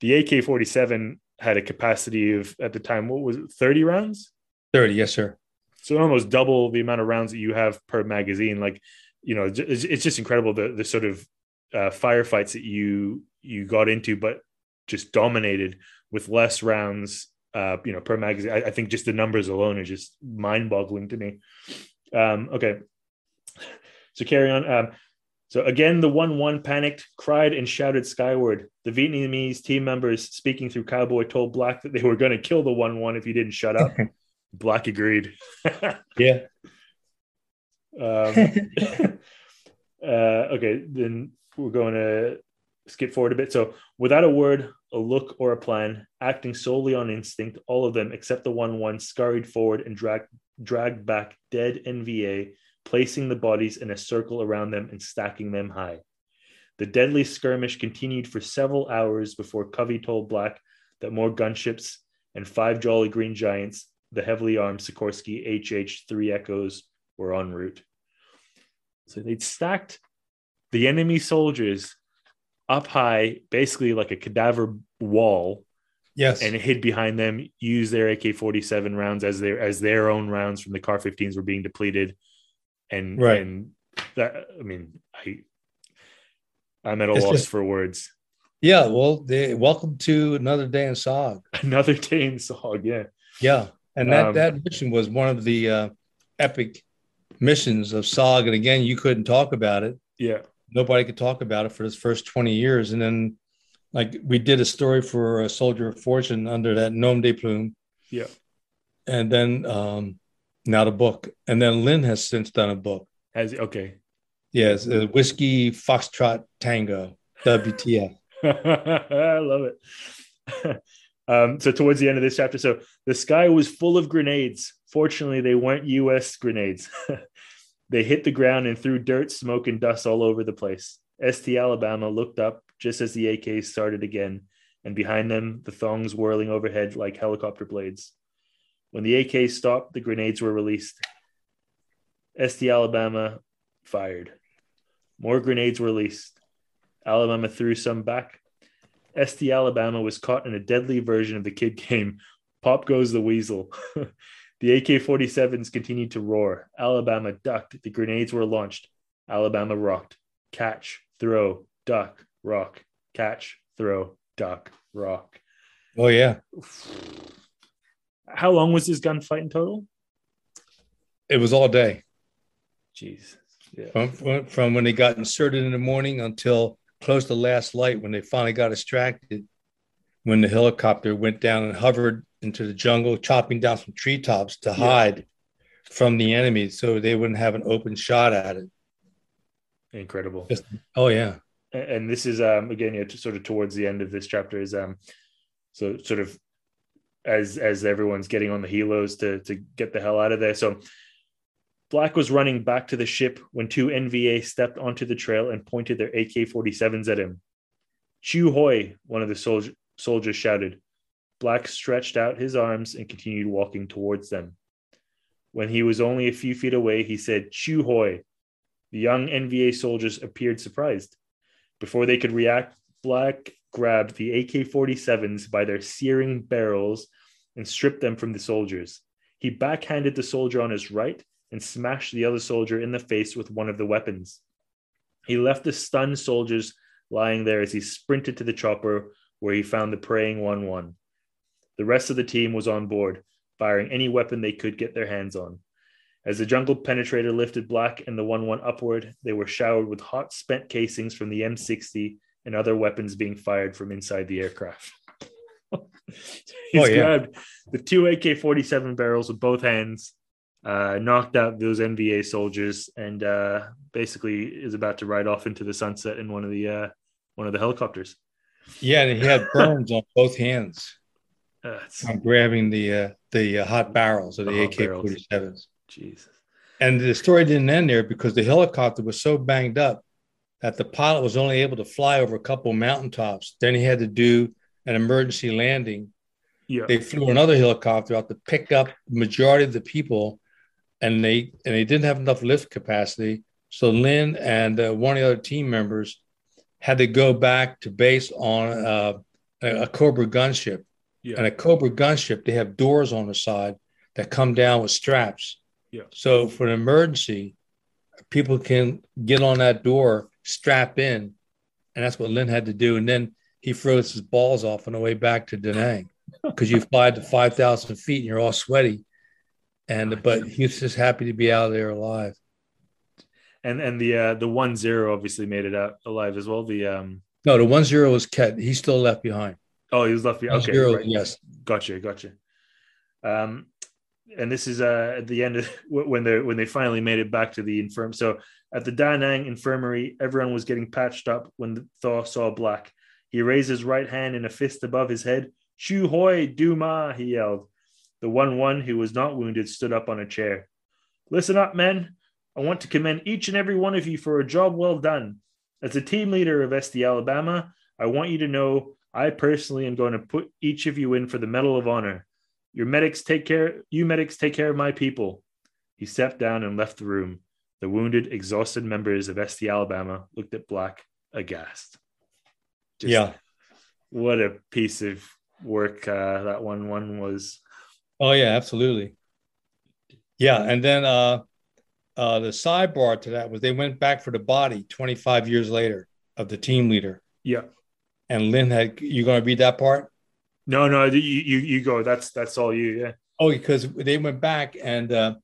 The AK-47 had a capacity of at the time what was it 30 rounds? 30, yes, sir. So almost double the amount of rounds that you have per magazine. Like you know, it's, it's just incredible the the sort of uh, firefights that you you got into, but just dominated with less rounds uh, you know, per magazine. I, I think just the numbers alone are just mind-boggling to me. Um, okay, so carry on. Um, so again, the one-one panicked, cried, and shouted skyward. The Vietnamese team members, speaking through Cowboy, told Black that they were going to kill the one-one if he didn't shut up. Black agreed. Yeah. Um, uh, okay, then we're going to skip forward a bit. So, without a word, a look, or a plan, acting solely on instinct, all of them except the one one scurried forward and dragged dragged back dead NVA, placing the bodies in a circle around them and stacking them high. The deadly skirmish continued for several hours before Covey told Black that more gunships and five Jolly Green Giants, the heavily armed Sikorsky HH 3 Echoes, were en route. So they'd stacked the enemy soldiers up high, basically like a cadaver wall, Yes. and hid behind them. Used their AK-47 rounds as their as their own rounds from the Car-15s were being depleted, and Right. and that I mean I I'm at a It's loss just- for words. yeah. Well, they, welcome to another day in SOG. Another day in Sog, yeah. Yeah. And that, Um, that mission was one of the uh, epic missions of SOG. And again, you couldn't talk about it. Yeah. Nobody could talk about it for this first 20 years. And then, like, we did a story for a Soldier of Fortune under that Nom de Plume. Yeah. And then um, now the book. And then Lynn has since done a book. Has okay. Yes, uh, Whiskey Foxtrot Tango, WTF. I love it. um, so towards the end of this chapter, so the sky was full of grenades. Fortunately, they weren't U.S. grenades. they hit the ground and threw dirt, smoke, and dust all over the place. ST Alabama looked up just as the AKs started again, and behind them, the thongs whirling overhead like helicopter blades. When the AK stopped, the grenades were released. ST Alabama fired. More grenades were released. Alabama threw some back. ST Alabama was caught in a deadly version of the kid game. Pop goes the weasel. the AK 47s continued to roar. Alabama ducked. The grenades were launched. Alabama rocked. Catch, throw, duck, rock. Catch, throw, duck, rock. Oh, yeah. How long was this gunfight in total? It was all day. Jeez. Yeah. from, from from when they got inserted in the morning until close to last light when they finally got distracted when the helicopter went down and hovered into the jungle chopping down some treetops to hide from the enemy so they wouldn't have an open shot at it Incredible. Just- oh yeah and this is um again yeah to sort of towards the end of this chapter is um so sort of as as everyone's getting on the helos to to get the hell out of there. So black was running back to the ship when two nva stepped onto the trail and pointed their ak-47s at him. Chieu Hoi one of the soldier, soldiers shouted. Black stretched out his arms and continued walking towards them. When he was only a few feet away he said Chieu Hoi the young nva soldiers appeared surprised. Before they could react, Black grabbed the AK 47s by their searing barrels and stripped them from the soldiers. He backhanded the soldier on his right and smashed the other soldier in the face with one of the weapons. He left the stunned soldiers lying there as he sprinted to the chopper where he found the praying 1 1. The rest of the team was on board, firing any weapon they could get their hands on. As the jungle penetrator lifted Black and the 1 1 upward, they were showered with hot spent casings from the M60 and other weapons being fired from inside the aircraft. He's Oh, yeah. grabbed the two AK 47 barrels with both hands, uh, knocked out those NVA soldiers, and uh, basically is about to ride off into the sunset in one of the uh, one of the helicopters. yeah and he had burns on both hands Uh, on grabbing the uh, the uh, hot barrels of The the ak-47s Jesus. And the story didn't end there because the helicopter was so banged up that the pilot was only able to fly over a couple of mountaintops. Then he had to do an emergency landing. Yeah. They flew another helicopter out to pick up majority of the people, and they and they didn't have enough lift capacity. So Lynn and uh, one of the other team members had to go back to base on uh, a, a Cobra gunship. Yeah. And a Cobra gunship, they have doors on the side that come down with straps. Yeah. So for an emergency, people can get on that door, strap in, and that's what Lynn had to do. And then he froze his balls off on the way back to Da Nang because you fly to five thousand feet and you're all sweaty. And but he was just happy to be out there alive. And and the uh, the one zero obviously made it out alive as well. The um No, the one zero was Ket. He's still left behind. oh he was left behind. Okay, zero, right. yes. Gotcha, gotcha. Um, and this is uh, at the end of when they when they finally made it back to the infirm. So at the Da Nang infirmary, everyone was getting patched up when Thaw saw Black. He raised his right hand in a fist above his head. Chieu Hoi, du ma, he yelled. The one one who was not wounded stood up on a chair. Listen up, men. I want to commend each and every one of you for a job well done. As the team leader of ST Alabama, I want you to know I personally am going to put each of you in for the Medal of Honor. Your medics take care. You medics take care of my people. He stepped down and left the room. The wounded, exhausted members of ST Alabama looked at Black aghast. Just yeah. What a piece of work uh, that one one was. Oh yeah, absolutely. Yeah, and then uh, uh, the sidebar to that was they went back for the body 25 years later of the team leader, Yeah. and Lynn had. You going to read that part? No, no, you you, you go. That's that's all you. Yeah. Oh, because they went back and uh,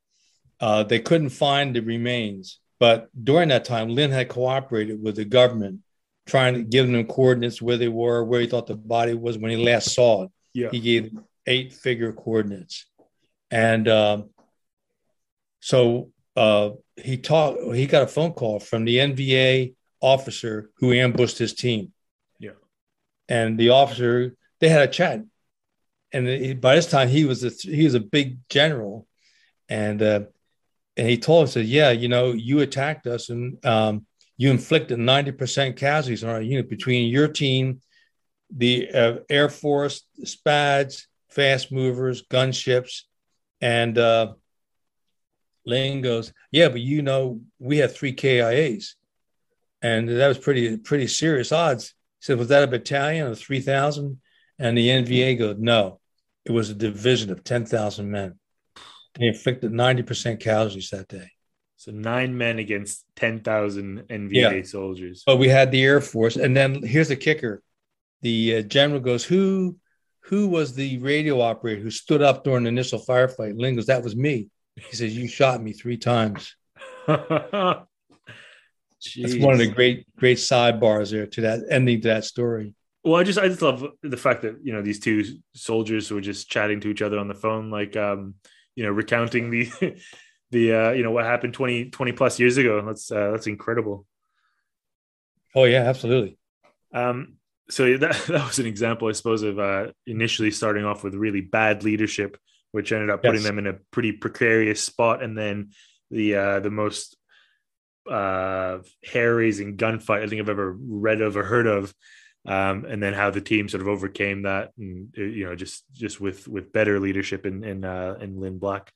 uh, they couldn't find the remains. But during that time, Lynn had cooperated with the government, trying to give them coordinates where they were, where he thought the body was when he last saw it. Yeah. He gave eight figure coordinates. And um, so uh, he talked, he got a phone call from the NVA officer who ambushed his team. Yeah. And the officer, they had a chat. And he- by this time, he was a, he was a big general. And, uh, and he told us that, yeah, you know, you attacked us and um, you inflicted 90% casualties on our unit between your team, the uh, Air Force, the SPADs, fast movers, gunships. And uh, Lane goes, yeah, but you know, we have three KIAs. And that was pretty, pretty serious odds. He said, was that a battalion of 3,000? And the NVA goes, no, it was a division of 10,000 men. They inflicted 90% casualties that day. So nine men against ten thousand NVA Yeah. soldiers. But we had the Air Force, and then here's the kicker: the uh, general goes, "Who, who was the radio operator who stood up during the initial firefight?" Lynn goes, "That was me." He says, "You shot me three times." That's one of the great, great sidebars there to that ending to that story. Well, I just I just love the fact that you know these two soldiers were just chatting to each other on the phone, like um, you know, recounting the the uh, you know what happened 20, 20 plus years ago. That's uh, that's incredible. Oh yeah, absolutely. Um, so that that was an example, I suppose, of uh, initially starting off with really bad leadership, which ended up putting Yes. them in a pretty precarious spot, and then the uh, the most uh, hair raising gunfight I think I've ever read of or heard of. Um, and then how the team sort of overcame that, and uh, you know, just just with with better leadership in in uh, in Lynn Black.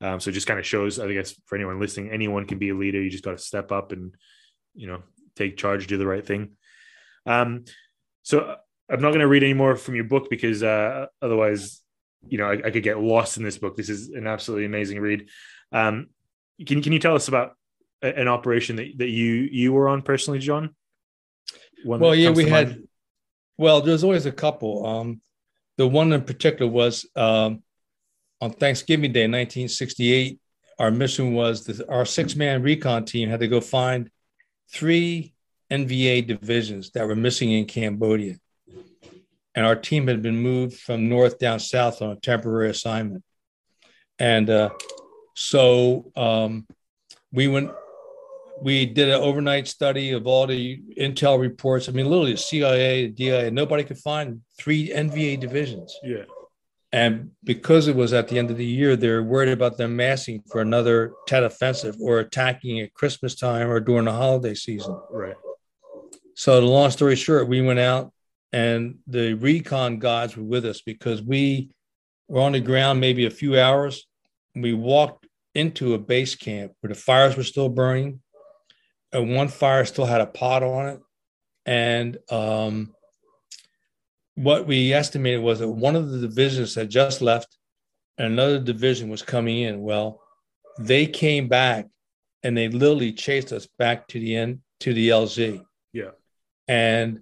Um, so it just kind of shows, I guess, for anyone listening, anyone can be a leader. You just got to step up and you know take charge, do the right thing. Um, so I'm not going to read any more from your book because uh, otherwise, you know, I, I could get lost in this book. This is an absolutely amazing read. Um, can can you tell us about an operation that, that you you were on personally, John? One Well, yeah, we had. mind? Well, there's always a couple. Um, the one in particular was um, on Thanksgiving Day, 1968. Our mission was that our six-man recon team had to go find three NVA divisions that were missing in Cambodia, and our team had been moved from north down south on a temporary assignment. And uh, so um, we went we did an overnight study of all the intel reports. I mean, literally the CIA, the DIA, nobody could find three NVA divisions. yeah, And because it was at the end of the year, they're worried about them massing for another Tet offensive or attacking at Christmas time or during the holiday season. Right. So, the long story short, we went out and the recon guys were with us because we were on the ground maybe a few hours. We walked into a base camp where the fires were still burning. And one fire still had a pot on it. And um, what we estimated was that one of the divisions had just left and another division was coming in. Well, they came back and they literally chased us back to the end to the LZ. Yeah. And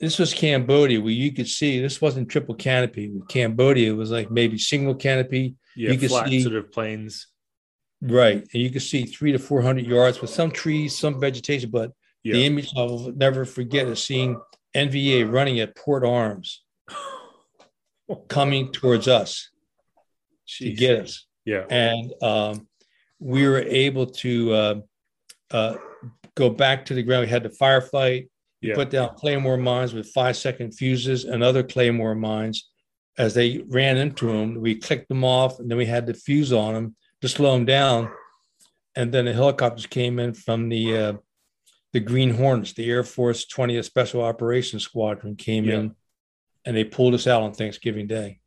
this was Cambodia, where you could see this wasn't triple canopy. With Cambodia, it was like maybe single canopy. Yeah, You could flat see- sort of plains. Right. And you can see three to 400 yards with some trees, some vegetation. But Yeah. the image I'll never forget is seeing NVA running at Port Arms coming towards us to Jeez. get us. Yeah. And um, we were able to uh, uh, go back to the ground. We had the firefight, Yeah. put down claymore mines with five second fuses and other claymore mines. As they ran into them, we clicked them off, and then we had the fuse on them to slow them down. And then the helicopters came in from the uh, the Green Hornets, the Air Force 20th Special Operations Squadron came Yeah. in, and they pulled us out on Thanksgiving Day.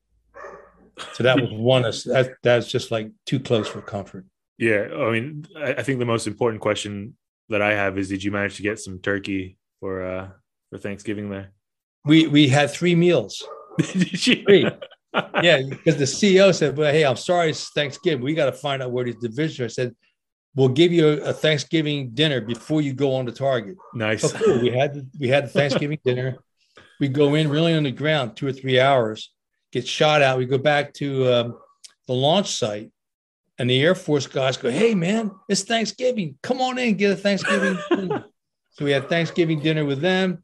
So that was one. That's that, that's just like too close for comfort. Yeah. I mean, I, think the most important question that I have is did you manage to get some turkey for uh for Thanksgiving there? We we had three meals. did you? Three. Yeah, because the CEO said, "Well, hey, I'm sorry, it's Thanksgiving. We got to find out where these divisions." are." I said, "We'll give you a, Thanksgiving dinner before you go on the target." nice. So cool. We had the, we had the Thanksgiving dinner. We go in really on the ground two or three hours, get shot out. We go back to um, the launch site, and the Air Force guys go, "Hey, man, it's Thanksgiving. Come on in, get a Thanksgiving." dinner." so we had Thanksgiving dinner with them,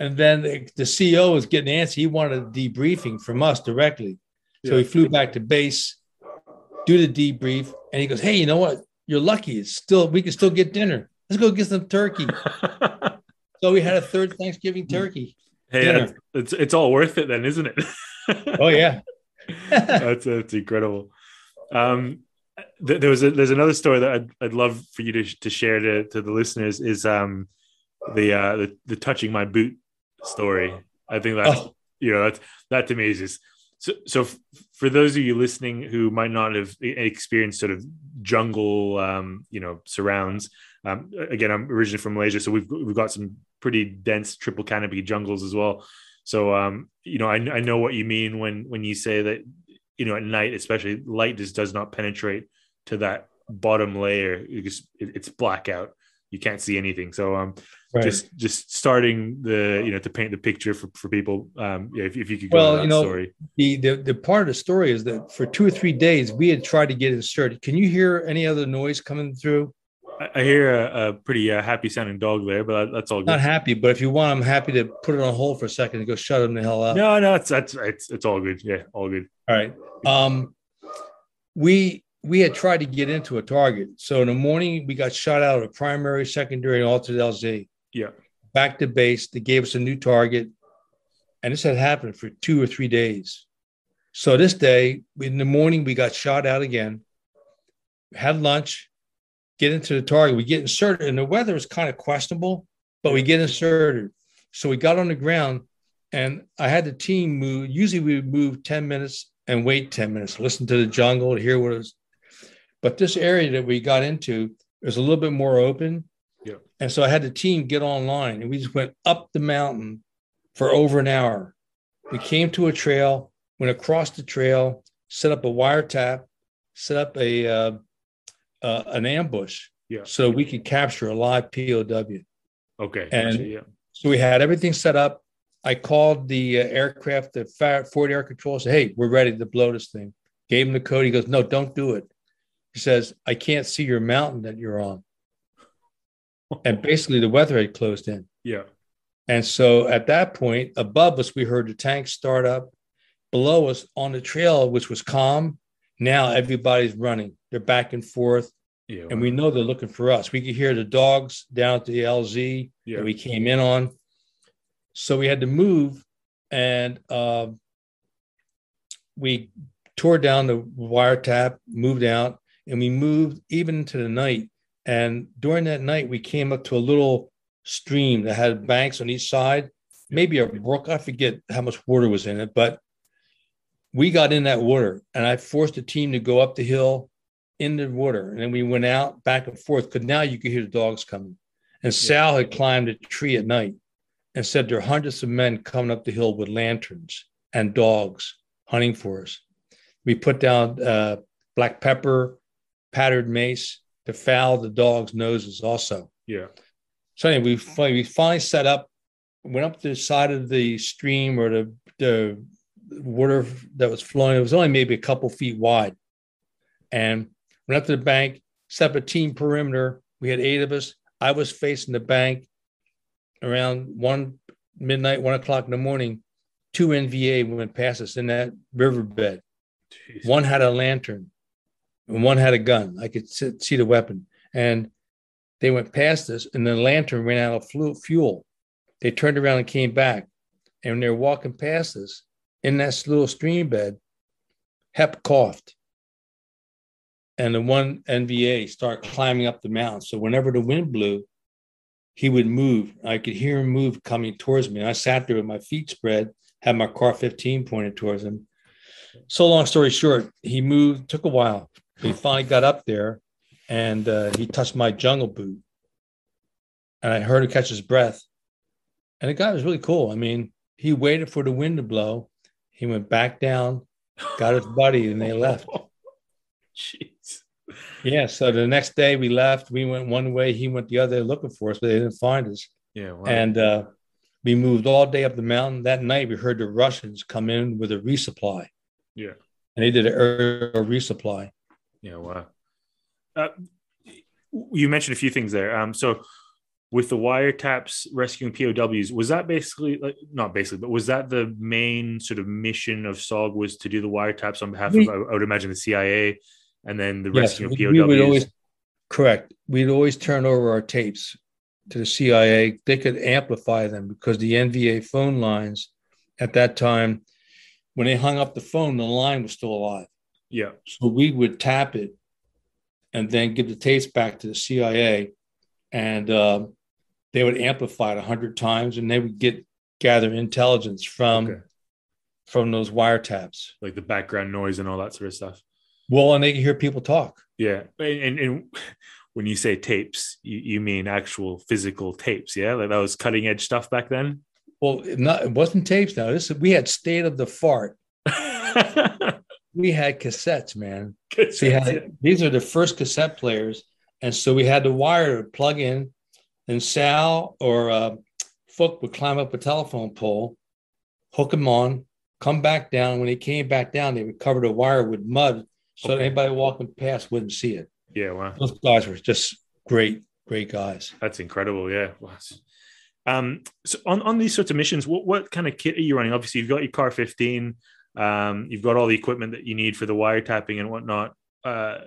and then the, the CEO was getting antsy. He wanted a debriefing from us directly, so Yeah. he flew back to base, do the debrief, and he goes, "Hey, you know what? You're lucky. It's still we can still get dinner. Let's go get some turkey." So we had a third Thanksgiving turkey. hey, Dinner. it's it's all worth it then, isn't it? Oh yeah. that's that's incredible. Um, th- there was a, there's another story that I'd, I'd love for you to, to share to, to the listeners is um the uh the, the touching my boot story. I think that's Oh. you know that's that to me is just so so f- for those of you listening who might not have experienced sort of jungle um you know surrounds um again I'm originally from Malaysia so we've we've got some pretty dense triple canopy jungles as well so um you know I, I know what you mean when when you say that you know at night especially light just does not penetrate to that bottom layer because it, it's blackout you can't see anything so um Right. just just starting the you know to paint the picture for, for people um yeah, if, if you could go Well, you know, story the, the the part of the story is that for two or three days we had tried to get inserted. Can you hear any other noise coming through? I, I hear a, a pretty uh, happy sounding dog there but that's all good Not happy, but if you want, I'm happy to put it on hold for a second and go shut them the hell up. no no it's that's it's, it's all good yeah all good All right. Um, we we had tried to get into a target. So in the morning we got shot out of a primary, secondary, and alternate LZ. yeah Back to base. They gave us a new target, and this had happened for two or three days. So this day, in the morning, we got shot out again. Had lunch, get into the target. We get inserted, and the weather is kind of questionable, but we get inserted. So we got on the ground, and I had the team move. Usually we would move 10 minutes and wait 10 minutes, listen to the jungle, to hear what it was. But this area that we got into was a little bit more open. Yeah. And so I had the team get online and we just went up the mountain for over an hour. We came to a trail, went across the trail, set up a wiretap, set up a uh, uh, an ambush Yeah. so we could capture a live POW. okay And- gotcha, yeah So we had everything set up. I called the uh, aircraft, the Forward Air Control, said, Hey, we're ready to blow this thing. Gave him the code. He goes, No, don't do it. He says, I can't see your mountain that you're on. And basically, the weather had closed in. yeah And so at that point, above us, we heard the tank start up. Below us on the trail, which was calm, now everybody's running. They're back and forth. yeah And we know they're looking for us. We could hear the dogs down at the LZ yeah that we came in on. So we had to move, and uh, we tore down the wiretap, moved out, and we moved even to the night. And during that night, we came up to a little stream that had banks on each side, maybe a brook. I forget how much water was in it, but we got in that water and I forced the team to go up the hill in the water. And then we went out back and forth because now you could hear the dogs coming. And Sal had climbed a tree at night and said there are hundreds of men coming up the hill with lanterns and dogs hunting for us. We put down uh, black pepper, powdered mace to foul the dogs' noses also. Yeah. So anyway, we finally, we finally set up, went up the side of the stream or the, the water that was flowing. It was only maybe a couple feet wide. And went up to the bank, set up a team perimeter. We had eight of us. I was facing the bank around one midnight, one o'clock in the morning. Two NVA went past us in that riverbed. Jeez. One had a lantern and one had a gun. I could see the weapon. And they went past us, and the lantern ran out of fuel. They turned around and came back. And when they were walking past us in that little stream bed, Hep coughed. And the one NVA started climbing up the mountain. So whenever the wind blew, he would move. I could hear him move coming towards me. And I sat there with my feet spread, had my car 15 pointed towards him. So long story short, he moved, took a while. He finally got up there and uh, he touched my jungle boot. And I heard him catch his breath. And the guy was really cool. I mean, he waited for the wind to blow. He went back down, got his buddy, and they left. Jeez. Yeah. So the next day we left. We went one way, he went the other looking for us, but they didn't find us. Yeah. Wow. And uh, we moved all day up the mountain. That night we heard the Russians come in with a resupply. yeah. And they did a, a resupply. Yeah. Wow. Uh, you mentioned a few things there. Um, so with the wiretaps rescuing POWs, was that basically like not basically, but was that the main sort of mission of SOG was to do the wiretaps on behalf We- of I would imagine the CIA and then the Yes, rescue we, of we POWs? would always correct. We'd always turn over our tapes to the CIA. They could amplify them because the NVA phone lines at that time, when they hung up the phone, the line was still alive. Yeah. So we would tap it and then give the tapes back to the CIA, and um, they would amplify it a hundred times, and they would get gather intelligence from Okay. from those wiretaps. Like the background noise and all that sort of stuff. Well, and they could hear people talk. Yeah. And, and, when you say tapes, you, you mean actual physical tapes. Yeah. Like that was cutting edge stuff back then. Well, it not it wasn't tapes. Now this we had state of the fart. We had cassettes, man. So we had, these are the first cassette players, and so we had the wire to plug in, and Sal or uh, Fook would climb up a telephone pole, hook him on, come back down. When he came back down, they would cover the wire with mud, so that anybody walking past wouldn't see it. yeah. Wow. Those guys were just great, great guys. That's incredible. Yeah. Wow. Um, so on, on these sorts of missions, what, what kind of kit are you running? Obviously, you've got your car 15. Um, you've got all the equipment that you need for the wiretapping and whatnot. Uh,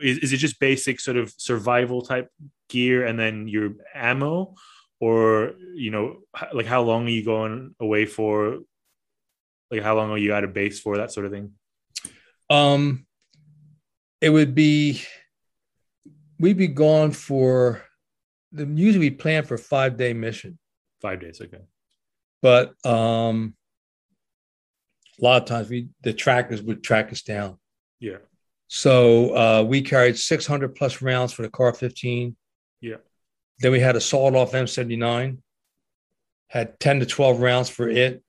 is, is it just basic sort of survival type gear and then your ammo? Or, you know, like how long are you going away for? Like how long are you at a base for? That sort of thing. Um, it would be we'd be gone for the usually we plan for five day mission, Five days. Okay. but um, a lot of times we the trackers would track us down. Yeah. So uh, we carried 600 plus rounds for the car 15. Yeah. Then we had a sawed off M79, had 10 to 12 rounds for it,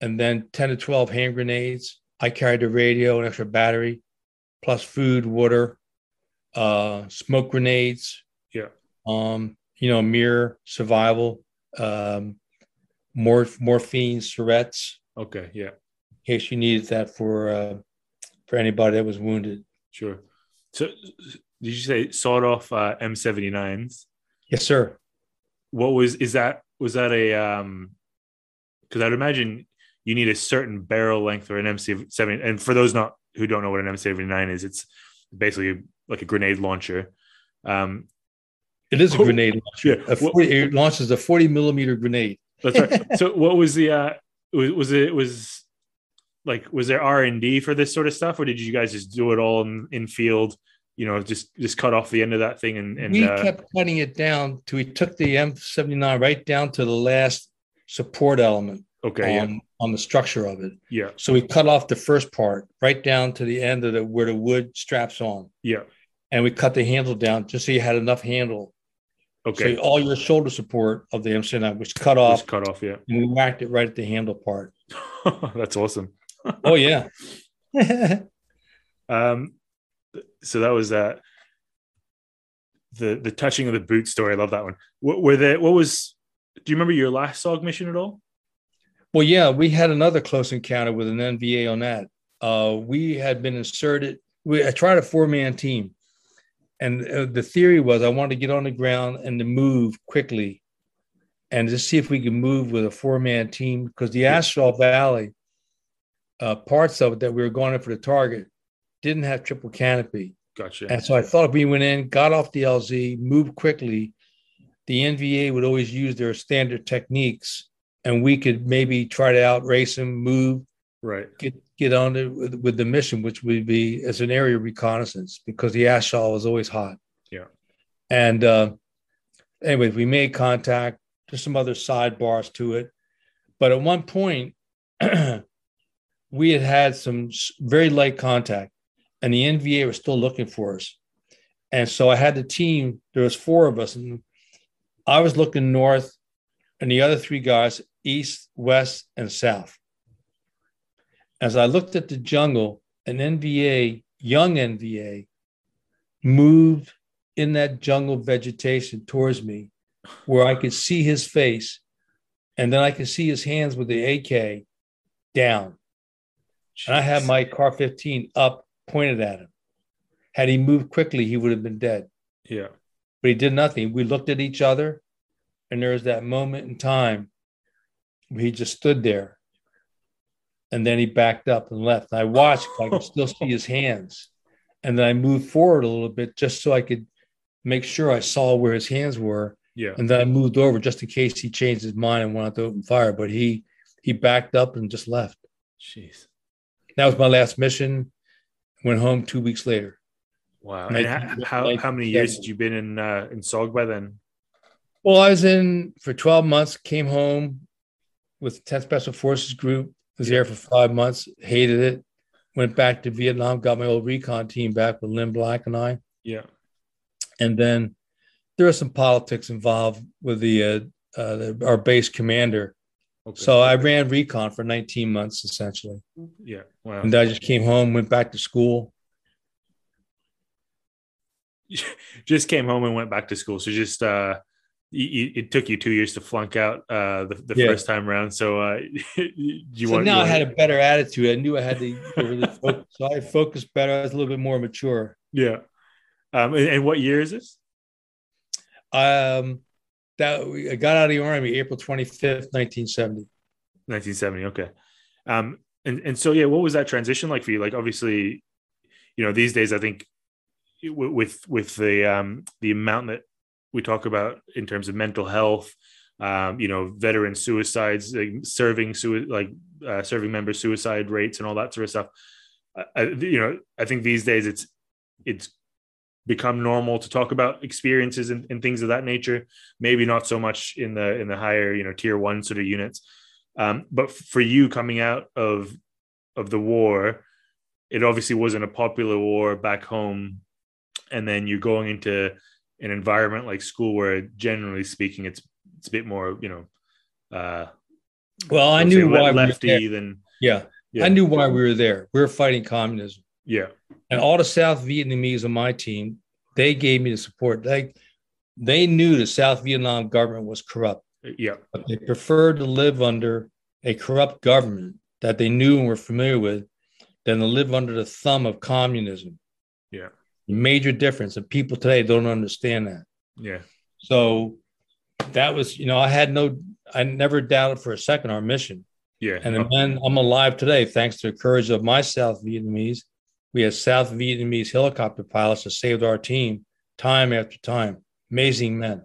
and then 10 to 12 hand grenades. I carried the radio, an extra battery, plus food, water, uh, smoke grenades. Yeah. Um, you know, mirror, survival, um, morph, morphine, syrettes, Okay. Yeah. in case you needed that for uh, for anybody that was wounded. Sure. So did you say sawed off uh, M79s? Yes, sir. what was is that was that a um because i'd imagine you need a certain barrel length or an mc7 and for those not who don't know what an m79 is it's basically like a grenade launcher um It is a Oh, grenade launcher. yeah. A 40, it launches a 40 millimeter grenade. that's right so what was the uh was, was it was like was there R and D for this sort of stuff, or did you guys just do it all in, in field? You know, just just cut off the end of that thing and, and we uh, kept cutting it down to we took the M79 right down to the last support element okay, on, on the structure of it. yeah, So we cut off the first part right down to the end of the where the wood straps on, yeah, and we cut the handle down just so you had enough handle. Okay, So all your shoulder support of the M79 was cut off, just cut off. Yeah, and we whacked it right at the handle part. that's awesome. Oh yeah. Um, so that was uh, the the touching of the boot story. I love that one. What were the what was? Do you remember your last SOG mission at all? Well, yeah, we had another close encounter with an NVA on that. Uh, we had been inserted. We I tried a four man team, and uh, the theory was I wanted to get on the ground and to move quickly, and just see if we could move with a four man team because the A Shau Valley, uh, parts of it that we were going in for the target, didn't have triple canopy. Gotcha. And so I thought if we went in, got off the LZ, moved quickly, the NVA would always use their standard techniques, and we could maybe try to outrace them, move, right. get get on it with, with the mission, which would be as an area reconnaissance because the A Shau was always hot. Yeah. And uh, anyways, we made contact. There's some other sidebars to it, but at one point, we had had some very light contact, and the NVA was still looking for us. And so I had the team. There was four of us, and I was looking north, and the other three guys east, west, and south. As I looked at the jungle, an NVA, young NVA, moved in that jungle vegetation towards me, where I could see his face, and then I could see his hands with the AK down. And I had my car 15 up, pointed at him. Had he moved quickly, he would have been dead. Yeah. But he did nothing. We looked at each other, and there was that moment in time where he just stood there. And then he backed up and left. I watched, I could still see his hands. And then I moved forward a little bit just so I could make sure I saw where his hands were. Yeah. And then I moved over just in case he changed his mind and wanted to open fire. But he he backed up and just left. Jeez. That was my last mission. Went home two weeks later. Wow. Nineteen- And how, how how many years had you been in uh, in SOG by then? Well, I was in for 12 months, came home with 10th Special Forces Group, was there for five months, hated it, went back to Vietnam, got my old recon team back with Lynn Black and I. Yeah. And then there was some politics involved with the, uh, uh, the our base commander. Okay. So I ran recon for 19 months essentially. yeah. Wow. And I just came home, went back to school. just came home and went back to school. So just uh, you, you- it took you two years to flunk out uh, the, the Yeah. first time around. So uh, you so want now you I had want- a better attitude. I knew I had to really focus. So I focused better. I was a little bit more mature. yeah. Um, and, and what year is this? Um, that I got out of the army April 25th, 1970. 1970. Okay. Um, and, and so, yeah, what was that transition like for you? Like, obviously, you know, these days, I think with, with the, um, the amount that we talk about in terms of mental health, um, you know, veteran suicides, like serving, sui- like, uh, serving member suicide rates and all that sort of stuff. I, you know, I think these days it's, it's become normal to talk about experiences and, and things of that nature. Maybe not so much in the, in the higher, you know, tier one sort of units. Um, but for you coming out of of the war, it obviously wasn't a popular war back home, and then you're going into an environment like school where, generally speaking, it's it's a bit more, you know, uh, Well, I knew why. We were lefty there. than Yeah, yeah, I knew why we were there. We were fighting communism, yeah, and all the South Vietnamese on my team, they gave me the support. They they knew the South Vietnam government was corrupt, yeah, but they preferred to live under a corrupt government that they knew and were familiar with than to live under the thumb of communism. Yeah. Major difference, and people today don't understand that. yeah, So that was, you know, I had no, I never doubted for a second our mission. yeah, And then I'm alive today thanks to the courage of my South Vietnamese. We had South Vietnamese helicopter pilots that saved our team time after time. Amazing men.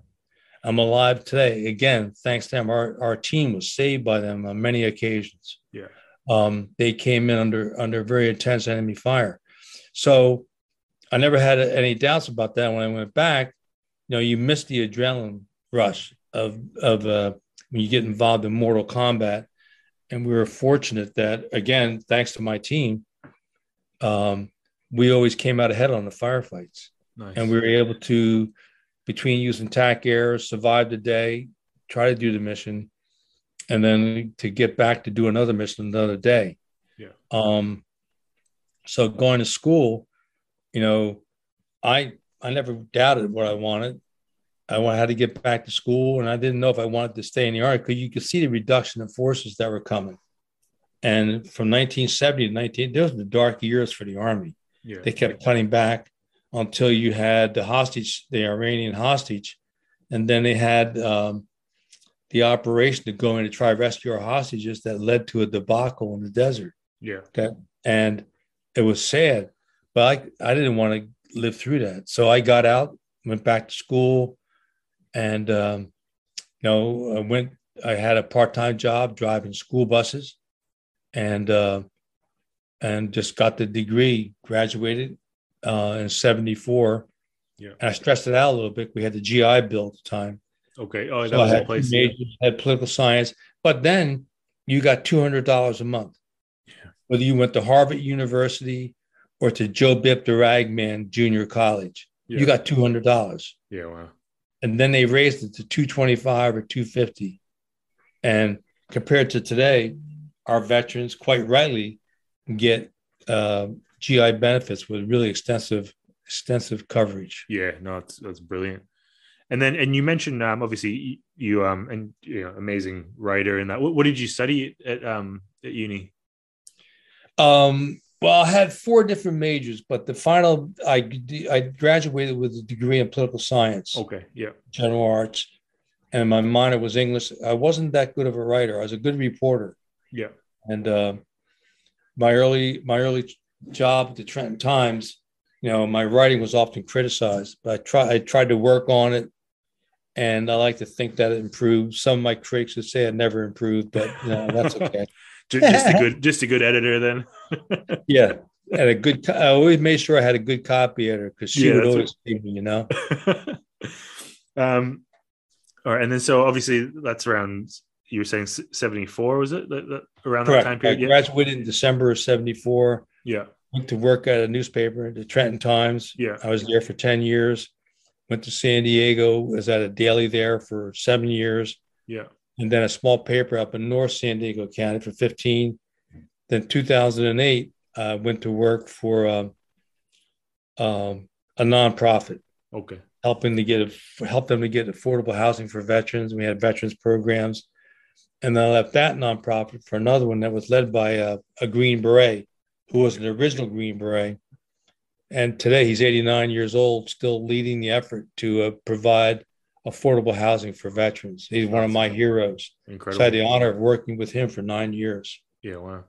I'm alive today again thanks to them. Our our team was saved by them on many occasions. Yeah. um, they came in under under very intense enemy fire. So I never had any doubts about that. When I went back, you know, you miss the adrenaline rush of of uh, when you get involved in mortal combat. And we were fortunate that, again, thanks to my team, um, we always came out ahead on the firefights. Nice. And we were able to, between using TAC air, survive the day, try to do the mission, and then to get back to do another mission another day. Yeah. Um, so going to school, you know, I I never doubted what I wanted. I had to get back to school, and I didn't know if I wanted to stay in the army because you could see the reduction in forces that were coming. And from 1970 to 19, those were the dark years for the army. yeah. They kept cutting back until you had the hostage, the Iranian hostage, and then they had um, the operation to go in to try rescue our hostages that led to a debacle in the desert. yeah. that, And it was sad, but I, I didn't want to live through that. So I got out, went back to school, and um, you know, I went. I had a part-time job driving school buses, and uh, and just got the degree. Graduated uh, in '74. Yeah. And I stressed it out a little bit. We had the GI Bill at the time. Okay. Oh, that So I was the had place. majors, had political science, but then you got two hundred dollars a month. Yeah. Whether you went to Harvard University or to Joe Bip the Ragman Junior College, Yeah. you got two hundred dollars, Yeah. Wow. and then they raised it to two twenty five or two fifty. And compared to today, our veterans quite rightly get uh, GI benefits with really extensive extensive coverage. Yeah. No, that's that's brilliant. And then, and you mentioned um, obviously you, you um and you know amazing writer and that. What, what did you study at um at uni? Um, well, I had four different majors, but the final I I graduated with a degree in political science, Okay. Yeah. general arts, and my minor was English. I wasn't that good of a writer. I was a good reporter, Yeah. and uh, my early my early job at the Trenton Times, you know, my writing was often criticized, but I try I tried to work on it, and I like to think that it improved. Some of my critics would say it never improved, but you know, that's okay. Ju- Just a good, just a good editor then. Yeah, and a good. I always made sure I had a good copy editor because she Yeah, would always give me, you know. um, all right, and then so obviously that's around you were saying seventy four was it that, that, around that Correct. time I period? Yeah. graduated in December of '74. yeah, Went to work at a newspaper, the Trenton Times. yeah, I was there for ten years. Went to San Diego. Was at a daily there for seven years, yeah, and then a small paper up in North San Diego County for 15. Then 2008, I went to work for um, um, a nonprofit. okay, helping to get help them to get affordable housing for veterans. We had veterans programs, and then I left that nonprofit for another one that was led by a, a Green Beret, who was an original Green Beret, and today he's 89 years old, still leading the effort to uh, provide affordable housing for veterans. He's one of my heroes. So I incredible. had the honor of working with him for nine years yeah, wow,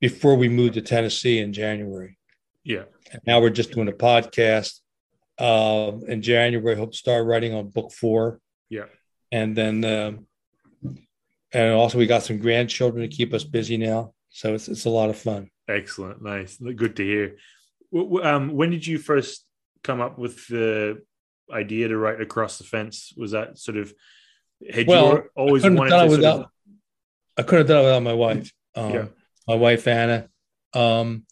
before we moved to Tennessee in January. yeah, And now we're just doing a podcast. Um, in January, hope to start writing on book four. Yeah. And then, um, and also we got some grandchildren to keep us busy now. So it's, it's a lot of fun. excellent, nice, good to hear. Um, when did you first come up with the idea to write across the fence? Was that sort of had Well, you always wanted to it sort of, I couldn't have done it without my wife. Um, Yeah. My wife, Anna. Um,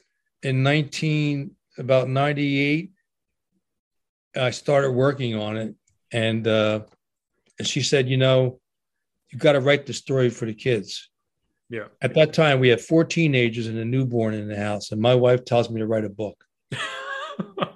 in 19, about 98, I started working on it. And, uh, and she said, you know, you got to write the story for the kids. yeah, At that time, we had four teenagers and a newborn in the house, and my wife tells me to write a book.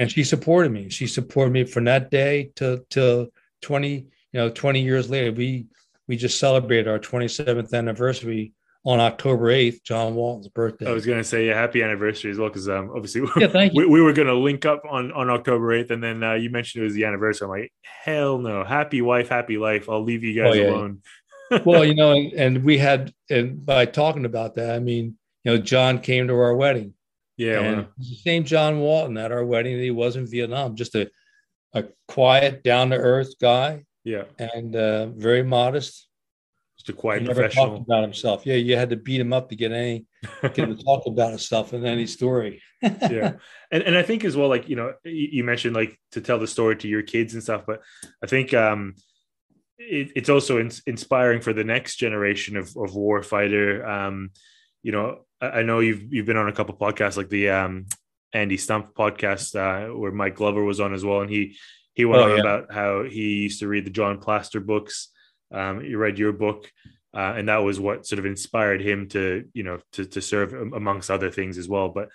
And she supported me. She supported me from that day to to twenty, you know, twenty years later. We we just celebrated our twenty seventh anniversary on October eighth, John Walton's birthday. I was going to say yeah, happy anniversary as well because um, obviously yeah, thank you. we, we were going to link up on on October 8th and then uh, you mentioned it was the anniversary. I'm like, hell no. Happy wife, happy life. I'll leave you guys Oh, yeah. alone. well, you know, and, and we had, and by talking about that, I mean, you know, John came to our wedding. Yeah. and the same John Walton at our wedding that he was in Vietnam, just a, a quiet, down to earth guy yeah. and uh, very modest. It's a quiet he never professional. talked about himself. Yeah, you had to beat him up to get any get him to talk about himself in any story. yeah and, and i think as well like you know you, you mentioned like to tell the story to your kids and stuff but i think um it, it's also in, inspiring for the next generation of, of war fighter um you know I, know you've you've been on a couple podcasts like the um Andy Stumpf podcast uh, where mike glover was on as well and he he went Oh, on yeah. about how he used to read the john plaster books um you read your book uh, and that was what sort of inspired him to you know to, to serve amongst other things as well but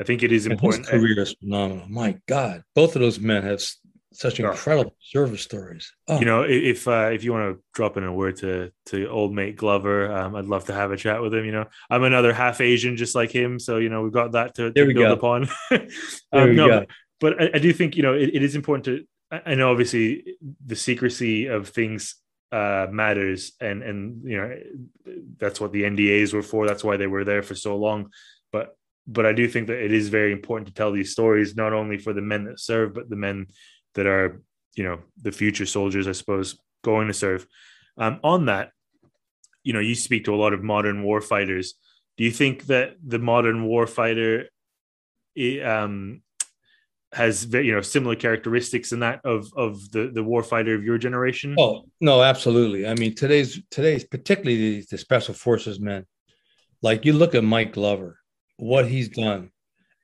i think it is And his important career is phenomenal. My God, both of those men have such incredible service stories. Oh, you know if uh, if you want to drop in a word to to old mate glover um, i'd love to have a chat with him you know i'm another half asian just like him so you know we've got that to, to build go. upon there um, we no, go. but, I, I do think you know it, it is important to I- i know obviously the secrecy of things uh matters and and you know that's what the ndas were for that's why they were there for so long but but i do think that it is very important to tell these stories not only for the men that serve but the men that are you know the future soldiers i suppose going to serve um on that you know you speak to a lot of modern war fighters do you think that the modern war fighter um has you know similar characteristics in that of of the the war fighter of your generation Oh no, absolutely. I mean, today's today's particularly the, the special forces men. Like you look at Mike Glover, what he's done.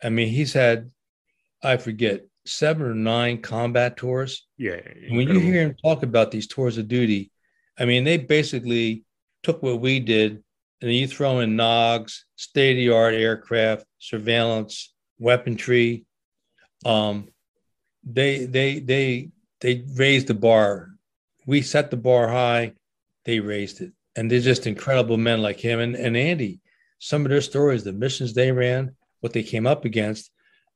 I mean, he's had, I forget, seven or nine combat tours. yeah And when you hear him talk about these tours of duty, I mean, they basically took what we did and you throw in NOGs, state of the art aircraft, surveillance, weaponry. Um, they they they they raised the bar. We set the bar high, they raised it. And they're just incredible men like him and, and Andy. Some of their stories, the missions they ran, what they came up against.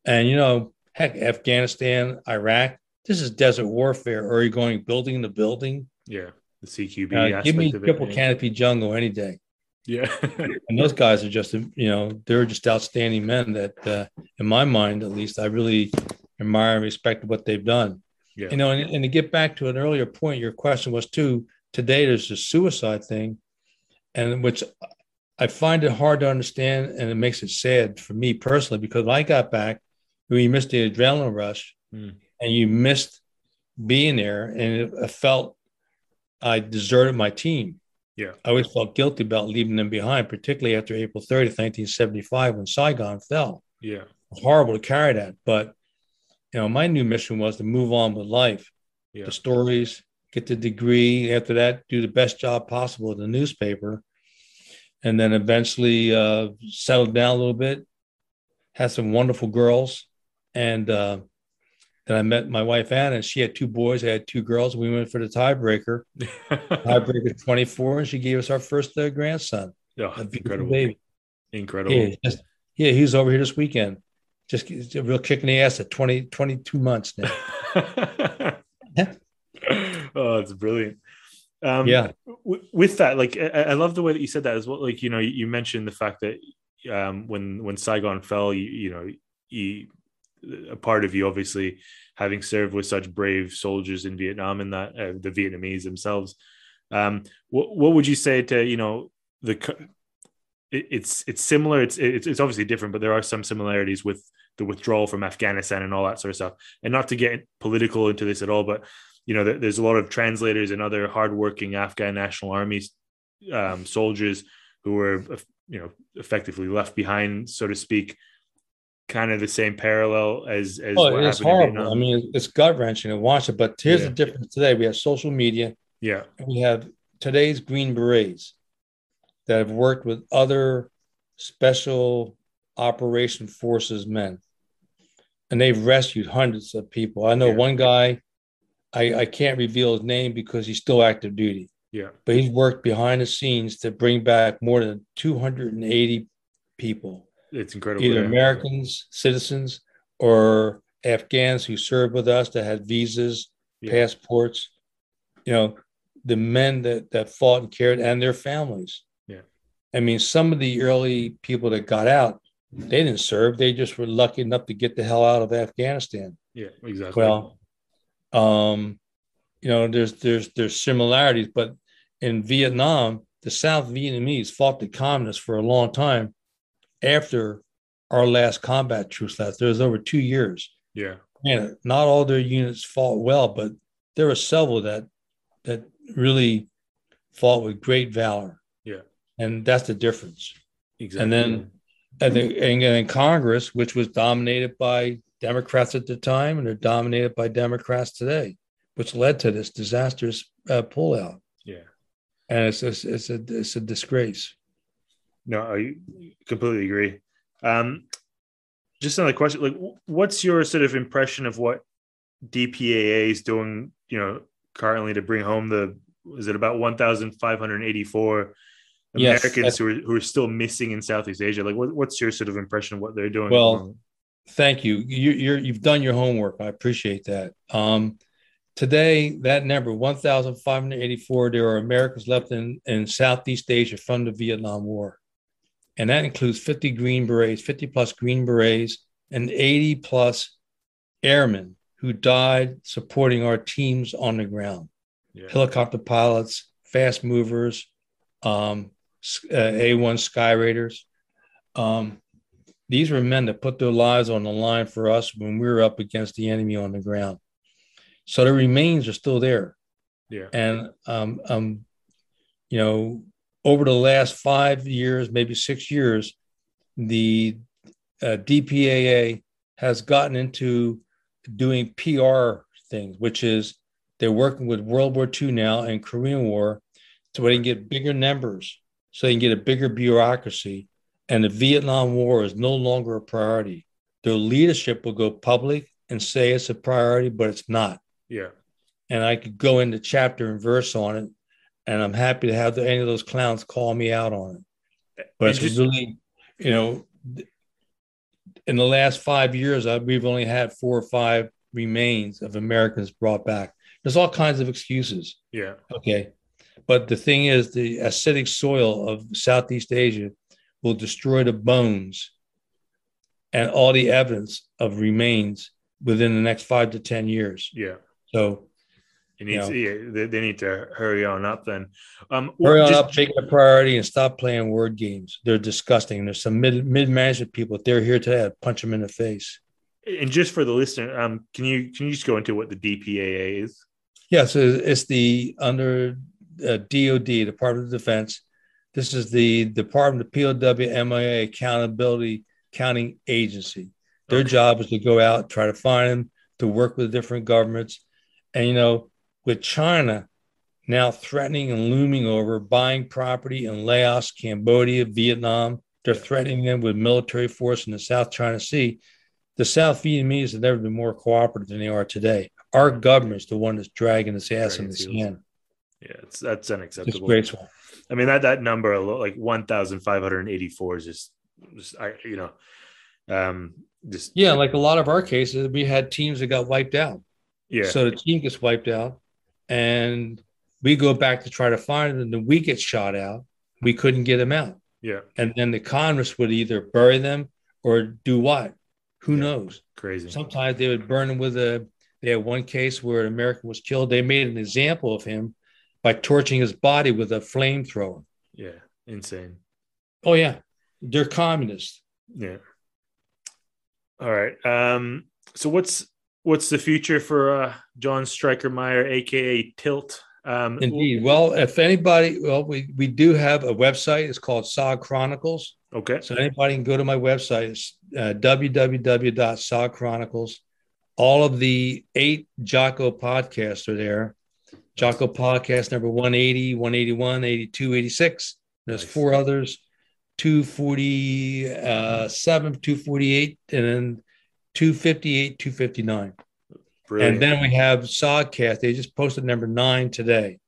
And you know, heck, Afghanistan, Iraq, this is desert warfare. Or are you going building to building? yeah the cqb Uh, aspect give me of it, triple yeah. canopy jungle any day. yeah And those guys are just, you know, they're just outstanding men that, uh, in my mind, at least, I really admire and respect what they've done. yeah You know, and, and to get back to an earlier point, your question was too, today there's this suicide thing, and which I find it hard to understand and it makes it sad for me personally because I got back, you missed the adrenaline rush Hmm. and you missed being there, and it, I felt I deserted my team. Yeah. I always felt guilty about leaving them behind, particularly after April 30th, 1975, when Saigon fell yeah horrible to carry that. But you know, my new mission was to move on with life, yeah the stories, get the degree. After that, do the best job possible in the newspaper, and then eventually uh, settle down a little bit. Had some wonderful girls, and uh, then I met my wife Anna. And she had two boys. I had two girls. We went for the tiebreaker. Tiebreaker twenty four, and she gave us our first uh, grandson, oh, incredible baby. incredible Yeah, just, yeah, he's over here this weekend. Just a real kick in the ass at 20, 22 months now. oh, it's brilliant. Um, yeah. w- with that, like I, I love the way that you said that as well. Like you know, you mentioned the fact that um, when when Saigon fell, you, you know, you, a part of you obviously having served with such brave soldiers in Vietnam and that uh, the Vietnamese themselves. Um, what what would you say to you know the it, it's it's similar. It's, it's it's obviously different, but there are some similarities with the withdrawal from Afghanistan and all that sort of stuff. And not to get political into this at all, but you know, there's a lot of translators and other hardworking Afghan National Army um, soldiers who were, you know, effectively left behind, so to speak. Kind of the same parallel as as Oh, what it's horrible. I mean, it's gut wrenching to watch it. But here's Yeah. the difference today: we have social media. yeah, We have today's Green Berets that have worked with other special operation forces men, and they've rescued hundreds of people. I know Yeah. one guy. I, I can't reveal his name because he's still active duty. yeah, but he's worked behind the scenes to bring back more than 280 people, it's incredible. either yeah. Americans, citizens, or Afghans who served with us that had visas, Yeah. passports. You know, the men that that fought and cared, and their families. Yeah. I mean, some of the early people that got out, they didn't serve; they just were lucky enough to get the hell out of Afghanistan. Yeah, exactly. Well, um, you know, there's there's there's similarities, but in Vietnam, the South Vietnamese fought the communists for a long time after our last combat truce last. There was over two years. Yeah. And not all their units fought well, but there were several that that really fought with great valor. Yeah. And that's the difference. Exactly. And then and, the, and in Congress, which was dominated by Democrats at the time, and they're dominated by Democrats today, which led to this disastrous uh, pullout. Yeah. And it's, it's, it's a it's a disgrace. No, I completely agree. Um, just another question: like, what's your sort of impression of what DPAA is doing? You know, currently to bring home the is it about one thousand five hundred eighty four Americans yes, who are who are still missing in Southeast Asia? Like, what, what's your sort of impression of what they're doing? Well, thank you. you you're you've done your homework. I appreciate that. Um, today, that number one thousand five hundred eighty four. There are Americans left in in Southeast Asia from the Vietnam War and that includes 50 Green Berets, 50 plus Green Berets, and 80 plus airmen who died supporting our teams on the ground. Yeah. Helicopter pilots, fast movers, um, uh, A1 Skyraiders. Um, these were men that put their lives on the line for us when we were up against the enemy on the ground. So the remains are still there. Yeah. And um, um, you know, over the last five years, maybe six years, the uh, DPAA has gotten into doing PR things, which is they're working with World War II now and Korean War so they can get bigger numbers, so they can get a bigger bureaucracy. And the Vietnam War is no longer a priority. Their leadership will go public and say it's a priority, but it's not. Yeah. And I could go into chapter and verse on it and I'm happy to have any of those clowns call me out on it. But it's just, really, you know, in the last five years, I, we've only had four or five remains of Americans brought back. There's all kinds of excuses. Yeah. Okay. But the thing is, the acidic soil of Southeast Asia will destroy the bones and all the evidence of remains within the next five to 10 years. Yeah. So it needs, yeah, they, they, need to hurry on up then. Um, hurry on just, up, make it a priority, and stop playing word games. They're disgusting. There's some mid mid management people. If they're here today, I'd punch them in the face. And just for the listener, um, can you can you just go into what the DPAA is? Yeah, so it's the under uh, DoD, Department of Defense. This is the Department of POW MIA Accountability Counting Agency. Their okay. job is to go out, try to find them, to work with different governments, and you know with China now threatening and looming over buying property in Laos, Cambodia, Vietnam. They're threatening them with military force in the South China Sea. The South Vietnamese have never been more cooperative than they are today. Our government's the one that's dragging its ass in the sand. Yeah, it's that's unacceptable. Disgraceful. I mean that that number like one thousand five hundred eighty four is just, just I you know, um, just yeah, like a lot of our cases, we had teams that got wiped out. Yeah. So the team gets wiped out and we go back to try to find them, and then we get shot out. We couldn't get them out. Yeah. And then the Congress would either bury them or do what? Who yeah. knows? Crazy. Sometimes they would burn them with a. They had one case where an American was killed. They made an example of him by torching his body with a flamethrower. Yeah, insane. Oh yeah, they're communists. Yeah. All right. Um. So what's what's the future for uh, John Stryker Meyer, aka Tilt? Um, Indeed. Well, if anybody, well, we we do have a website. It's called SOG Chronicles. Okay. So anybody can go to my website. It's uh. All of the eight Jocko podcasts are there. Jocko podcast number 180, 181, 82, 86. There's nice. four others 247, 248, and then 258, 259. Brilliant. And then we have Sogcast. They just posted number nine today.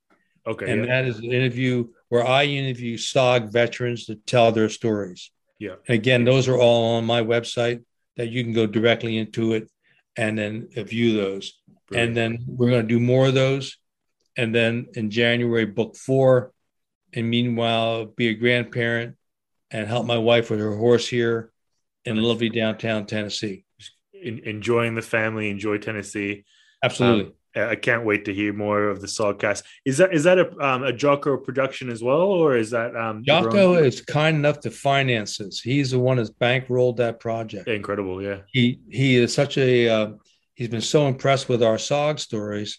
Okay. And yeah. that is an interview where I interview SOG veterans to tell their stories. Yeah. And again, those are all on my website that you can go directly into it and then view those. Brilliant. And then we're going to do more of those. And then in January, book four. And meanwhile, be a grandparent and help my wife with her horse here in lovely downtown Tennessee enjoying the family, enjoy Tennessee. Absolutely. Um, I can't wait to hear more of the Sogcast. Is that is that a um, a Jocko production as well, or is that um, Jocko is kind enough to finance this? He's the one that's bankrolled that project. Incredible, yeah. He he is such a uh, he's been so impressed with our Sog stories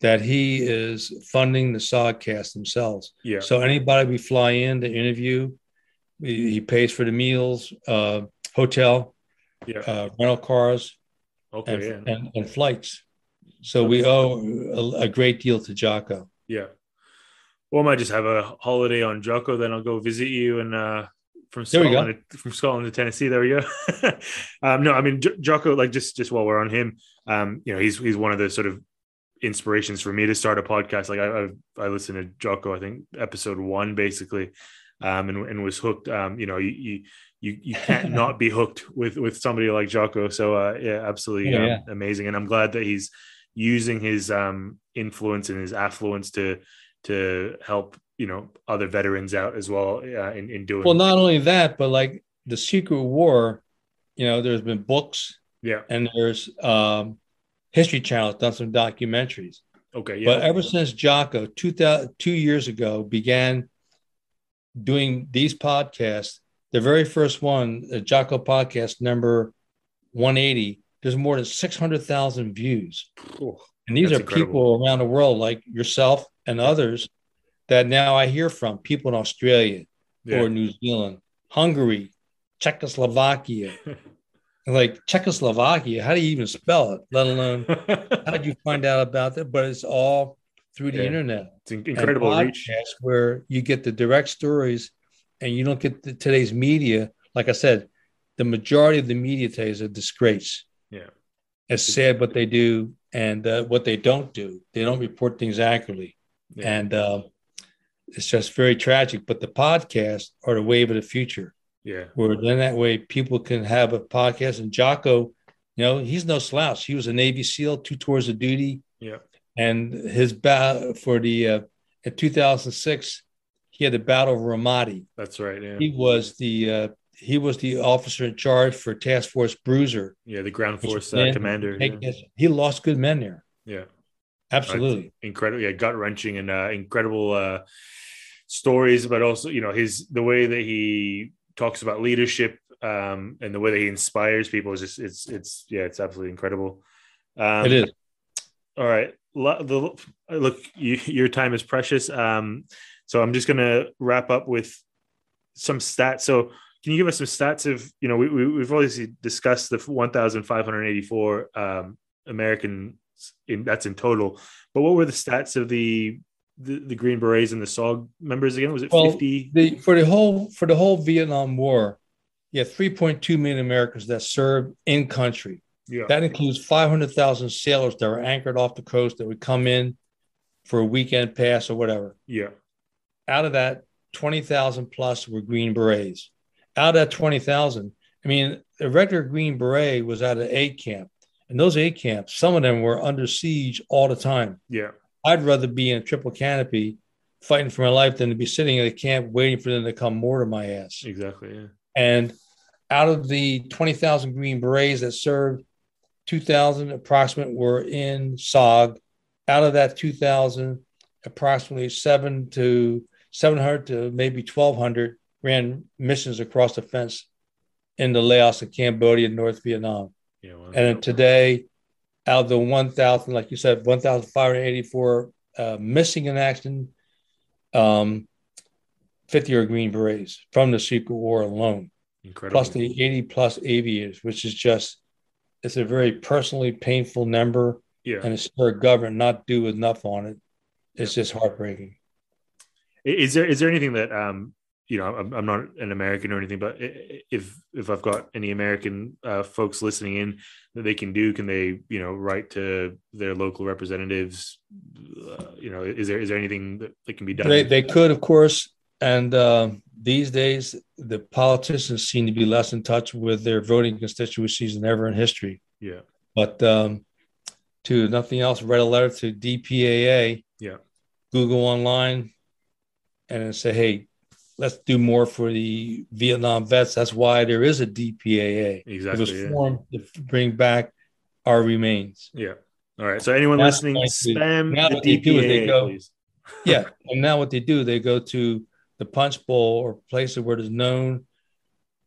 that he is funding the Sogcast themselves. Yeah. So anybody we fly in to interview, he, he pays for the meals, uh, hotel, Yeah. uh, rental cars, Okay. and, yeah. and, and flights. So we owe a, a great deal to Jocko. Yeah. Well, I might just have a holiday on Jocko, then I'll go visit you and uh from There we go. Scotland to, from Scotland to Tennessee. There we go. um, no, I mean J- Jocko, like just just while we're on him, um, you know, he's he's one of the sort of inspirations for me to start a podcast. Like I I, I listened to Jocko, I think episode one basically, um, and and was hooked. Um, you know, you you you, you can't not be hooked with with somebody like Jocko. So uh, yeah, absolutely Yeah, um, yeah. amazing, and I'm glad that he's using his um influence and his affluence to to help you know other veterans out as well uh, in, in doing Well, not only that, but like the Secret War, you know, there's been books yeah and there's um, History Channel has done some documentaries. okay yeah But ever since Jocko, two, two years ago, began doing these podcasts, the very first one, the Jocko podcast number 180, there's more than 600,000 views. Oh, And these are incredible. people around the world like yourself and others that now I hear from people in Australia yeah. or New Zealand, Hungary, Czechoslovakia. Like Czechoslovakia, how do you even spell it? Let alone how did you find out about that? But it's all through the Yeah. internet. it's incredible reach where you get the direct stories and you don't get the, today's media. Like I said, the majority of the media today is a disgrace. Yeah. It's sad what they do and uh, what they don't do. They don't report things accurately. Yeah. And uh, it's just very tragic. But the podcasts are the wave of the future yeah where then that way people can have a podcast. And Jocko, you know, he's no slouch. He was a Navy SEAL, two tours of duty, yeah and his battle for the uh, in 2006, he had the Battle of Ramadi. that's right yeah He was the uh, he was the officer in charge for Task Force Bruiser. yeah the ground force uh, commander yeah. He lost good men there. yeah Absolutely. incredible yeah gut wrenching and uh, incredible uh stories but also you know his the way that he talks about leadership um and the way that he inspires people is just it's it's yeah it's absolutely incredible um it is. All right. Look, you, your time is precious. Um, so I'm just going to wrap up with some stats. So can you give us some stats of, you know, we, we, we've obviously discussed the 1,584 um, American, in, that's in total, but what were the stats of the, the, the Green Berets and the SOG members again? Was it Well, 50? The for the whole for the whole Vietnam War, yeah, 3.2 million Americans that served in country. Yeah. That includes 500,000 sailors that were anchored off the coast that would come in for a weekend pass or whatever. yeah. Out of that, 20,000 plus were Green Berets. Out of that 20,000, I mean, a regular Green Beret was at an A camp. And those A camps, some of them were under siege all the time. Yeah. I'd rather be in a triple canopy fighting for my life than to be sitting in a camp waiting for them to come mortar my ass. Exactly. Yeah. And out of the 20,000 Green Berets that served, 2,000 approximate were in SOG. Out of that 2,000, approximately seven to 700 to maybe 1,200 ran missions across the fence into Laos and Cambodia and North Vietnam. Yeah. well, And today, out of the 1,000, like you said, 1,584 uh, missing in action, um, 50 are Green Berets from the Secret War alone incredible. plus the 80 plus aviators, which is just it's a very personally painful number, yeah. and it's our government not do enough on it. It's just heartbreaking. Is there is there anything that um you know I'm, I'm not an American or anything, but if if I've got any American uh, folks listening in that they can do, can they you know write to their local representatives? Uh, you know, is there is there anything that, that can be done? They, they could, of course, and uh, these days the politicians seem to be less in touch with their voting constituencies than ever in history. yeah, But um, to nothing else, write a letter to DPAA, yeah, Google online, and say, hey, let's do more for the Vietnam vets. That's why there is a DPAA. Exactly. It was Yeah. formed to bring back our remains. yeah, All right. So anyone That's listening, spam now the what they do is they DPA, go- please. yeah. And now what they do, they go to the punch bowl or places where there's known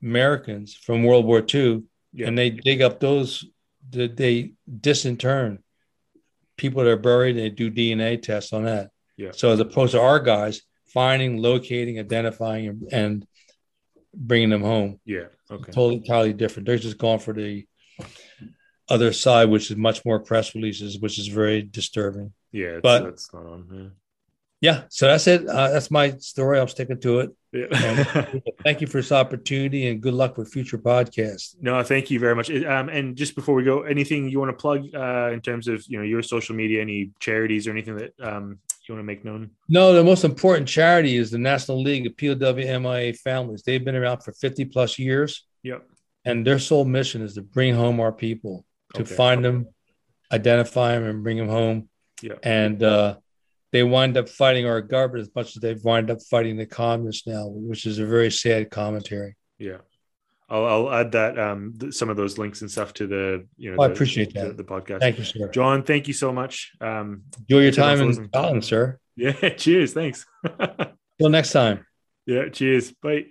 Americans from World War II, Yeah. and they dig up those. They, they disinter people that are buried. And they do DNA tests on that. Yeah. So as opposed to our guys finding, locating, identifying, and, and bringing them home, Yeah. Okay. totally entirely different. They're just going for the other side, which is much more press releases, which is very disturbing. Yeah. But- that's not on. Yeah, so that's it. Uh, that's my story. I'm sticking to it. Yeah. yeah. Thank you for this opportunity and good luck with future podcasts. no, thank you very much. Um, and just before we go, anything you want to plug uh, in terms of you know your social media, any charities or anything that um, you want to make known? No, the most important charity is the National League of POWMIA Families. They've been around for 50 plus years, Yep. and their sole mission is to bring home our people, to Okay. find them, identify them, and bring them home. Yeah. And uh, they wind up fighting our government as much as they've wind up fighting the communists now, which is a very sad commentary. Yeah. I'll, I'll add that um, th- some of those links and stuff to the you know. Oh, I appreciate the, that. the podcast. Thank you, sir. John. Thank you so much. Um, Enjoy your time in. Scotland, sir. yeah. Cheers. Thanks. Till next time. yeah. Cheers. Bye.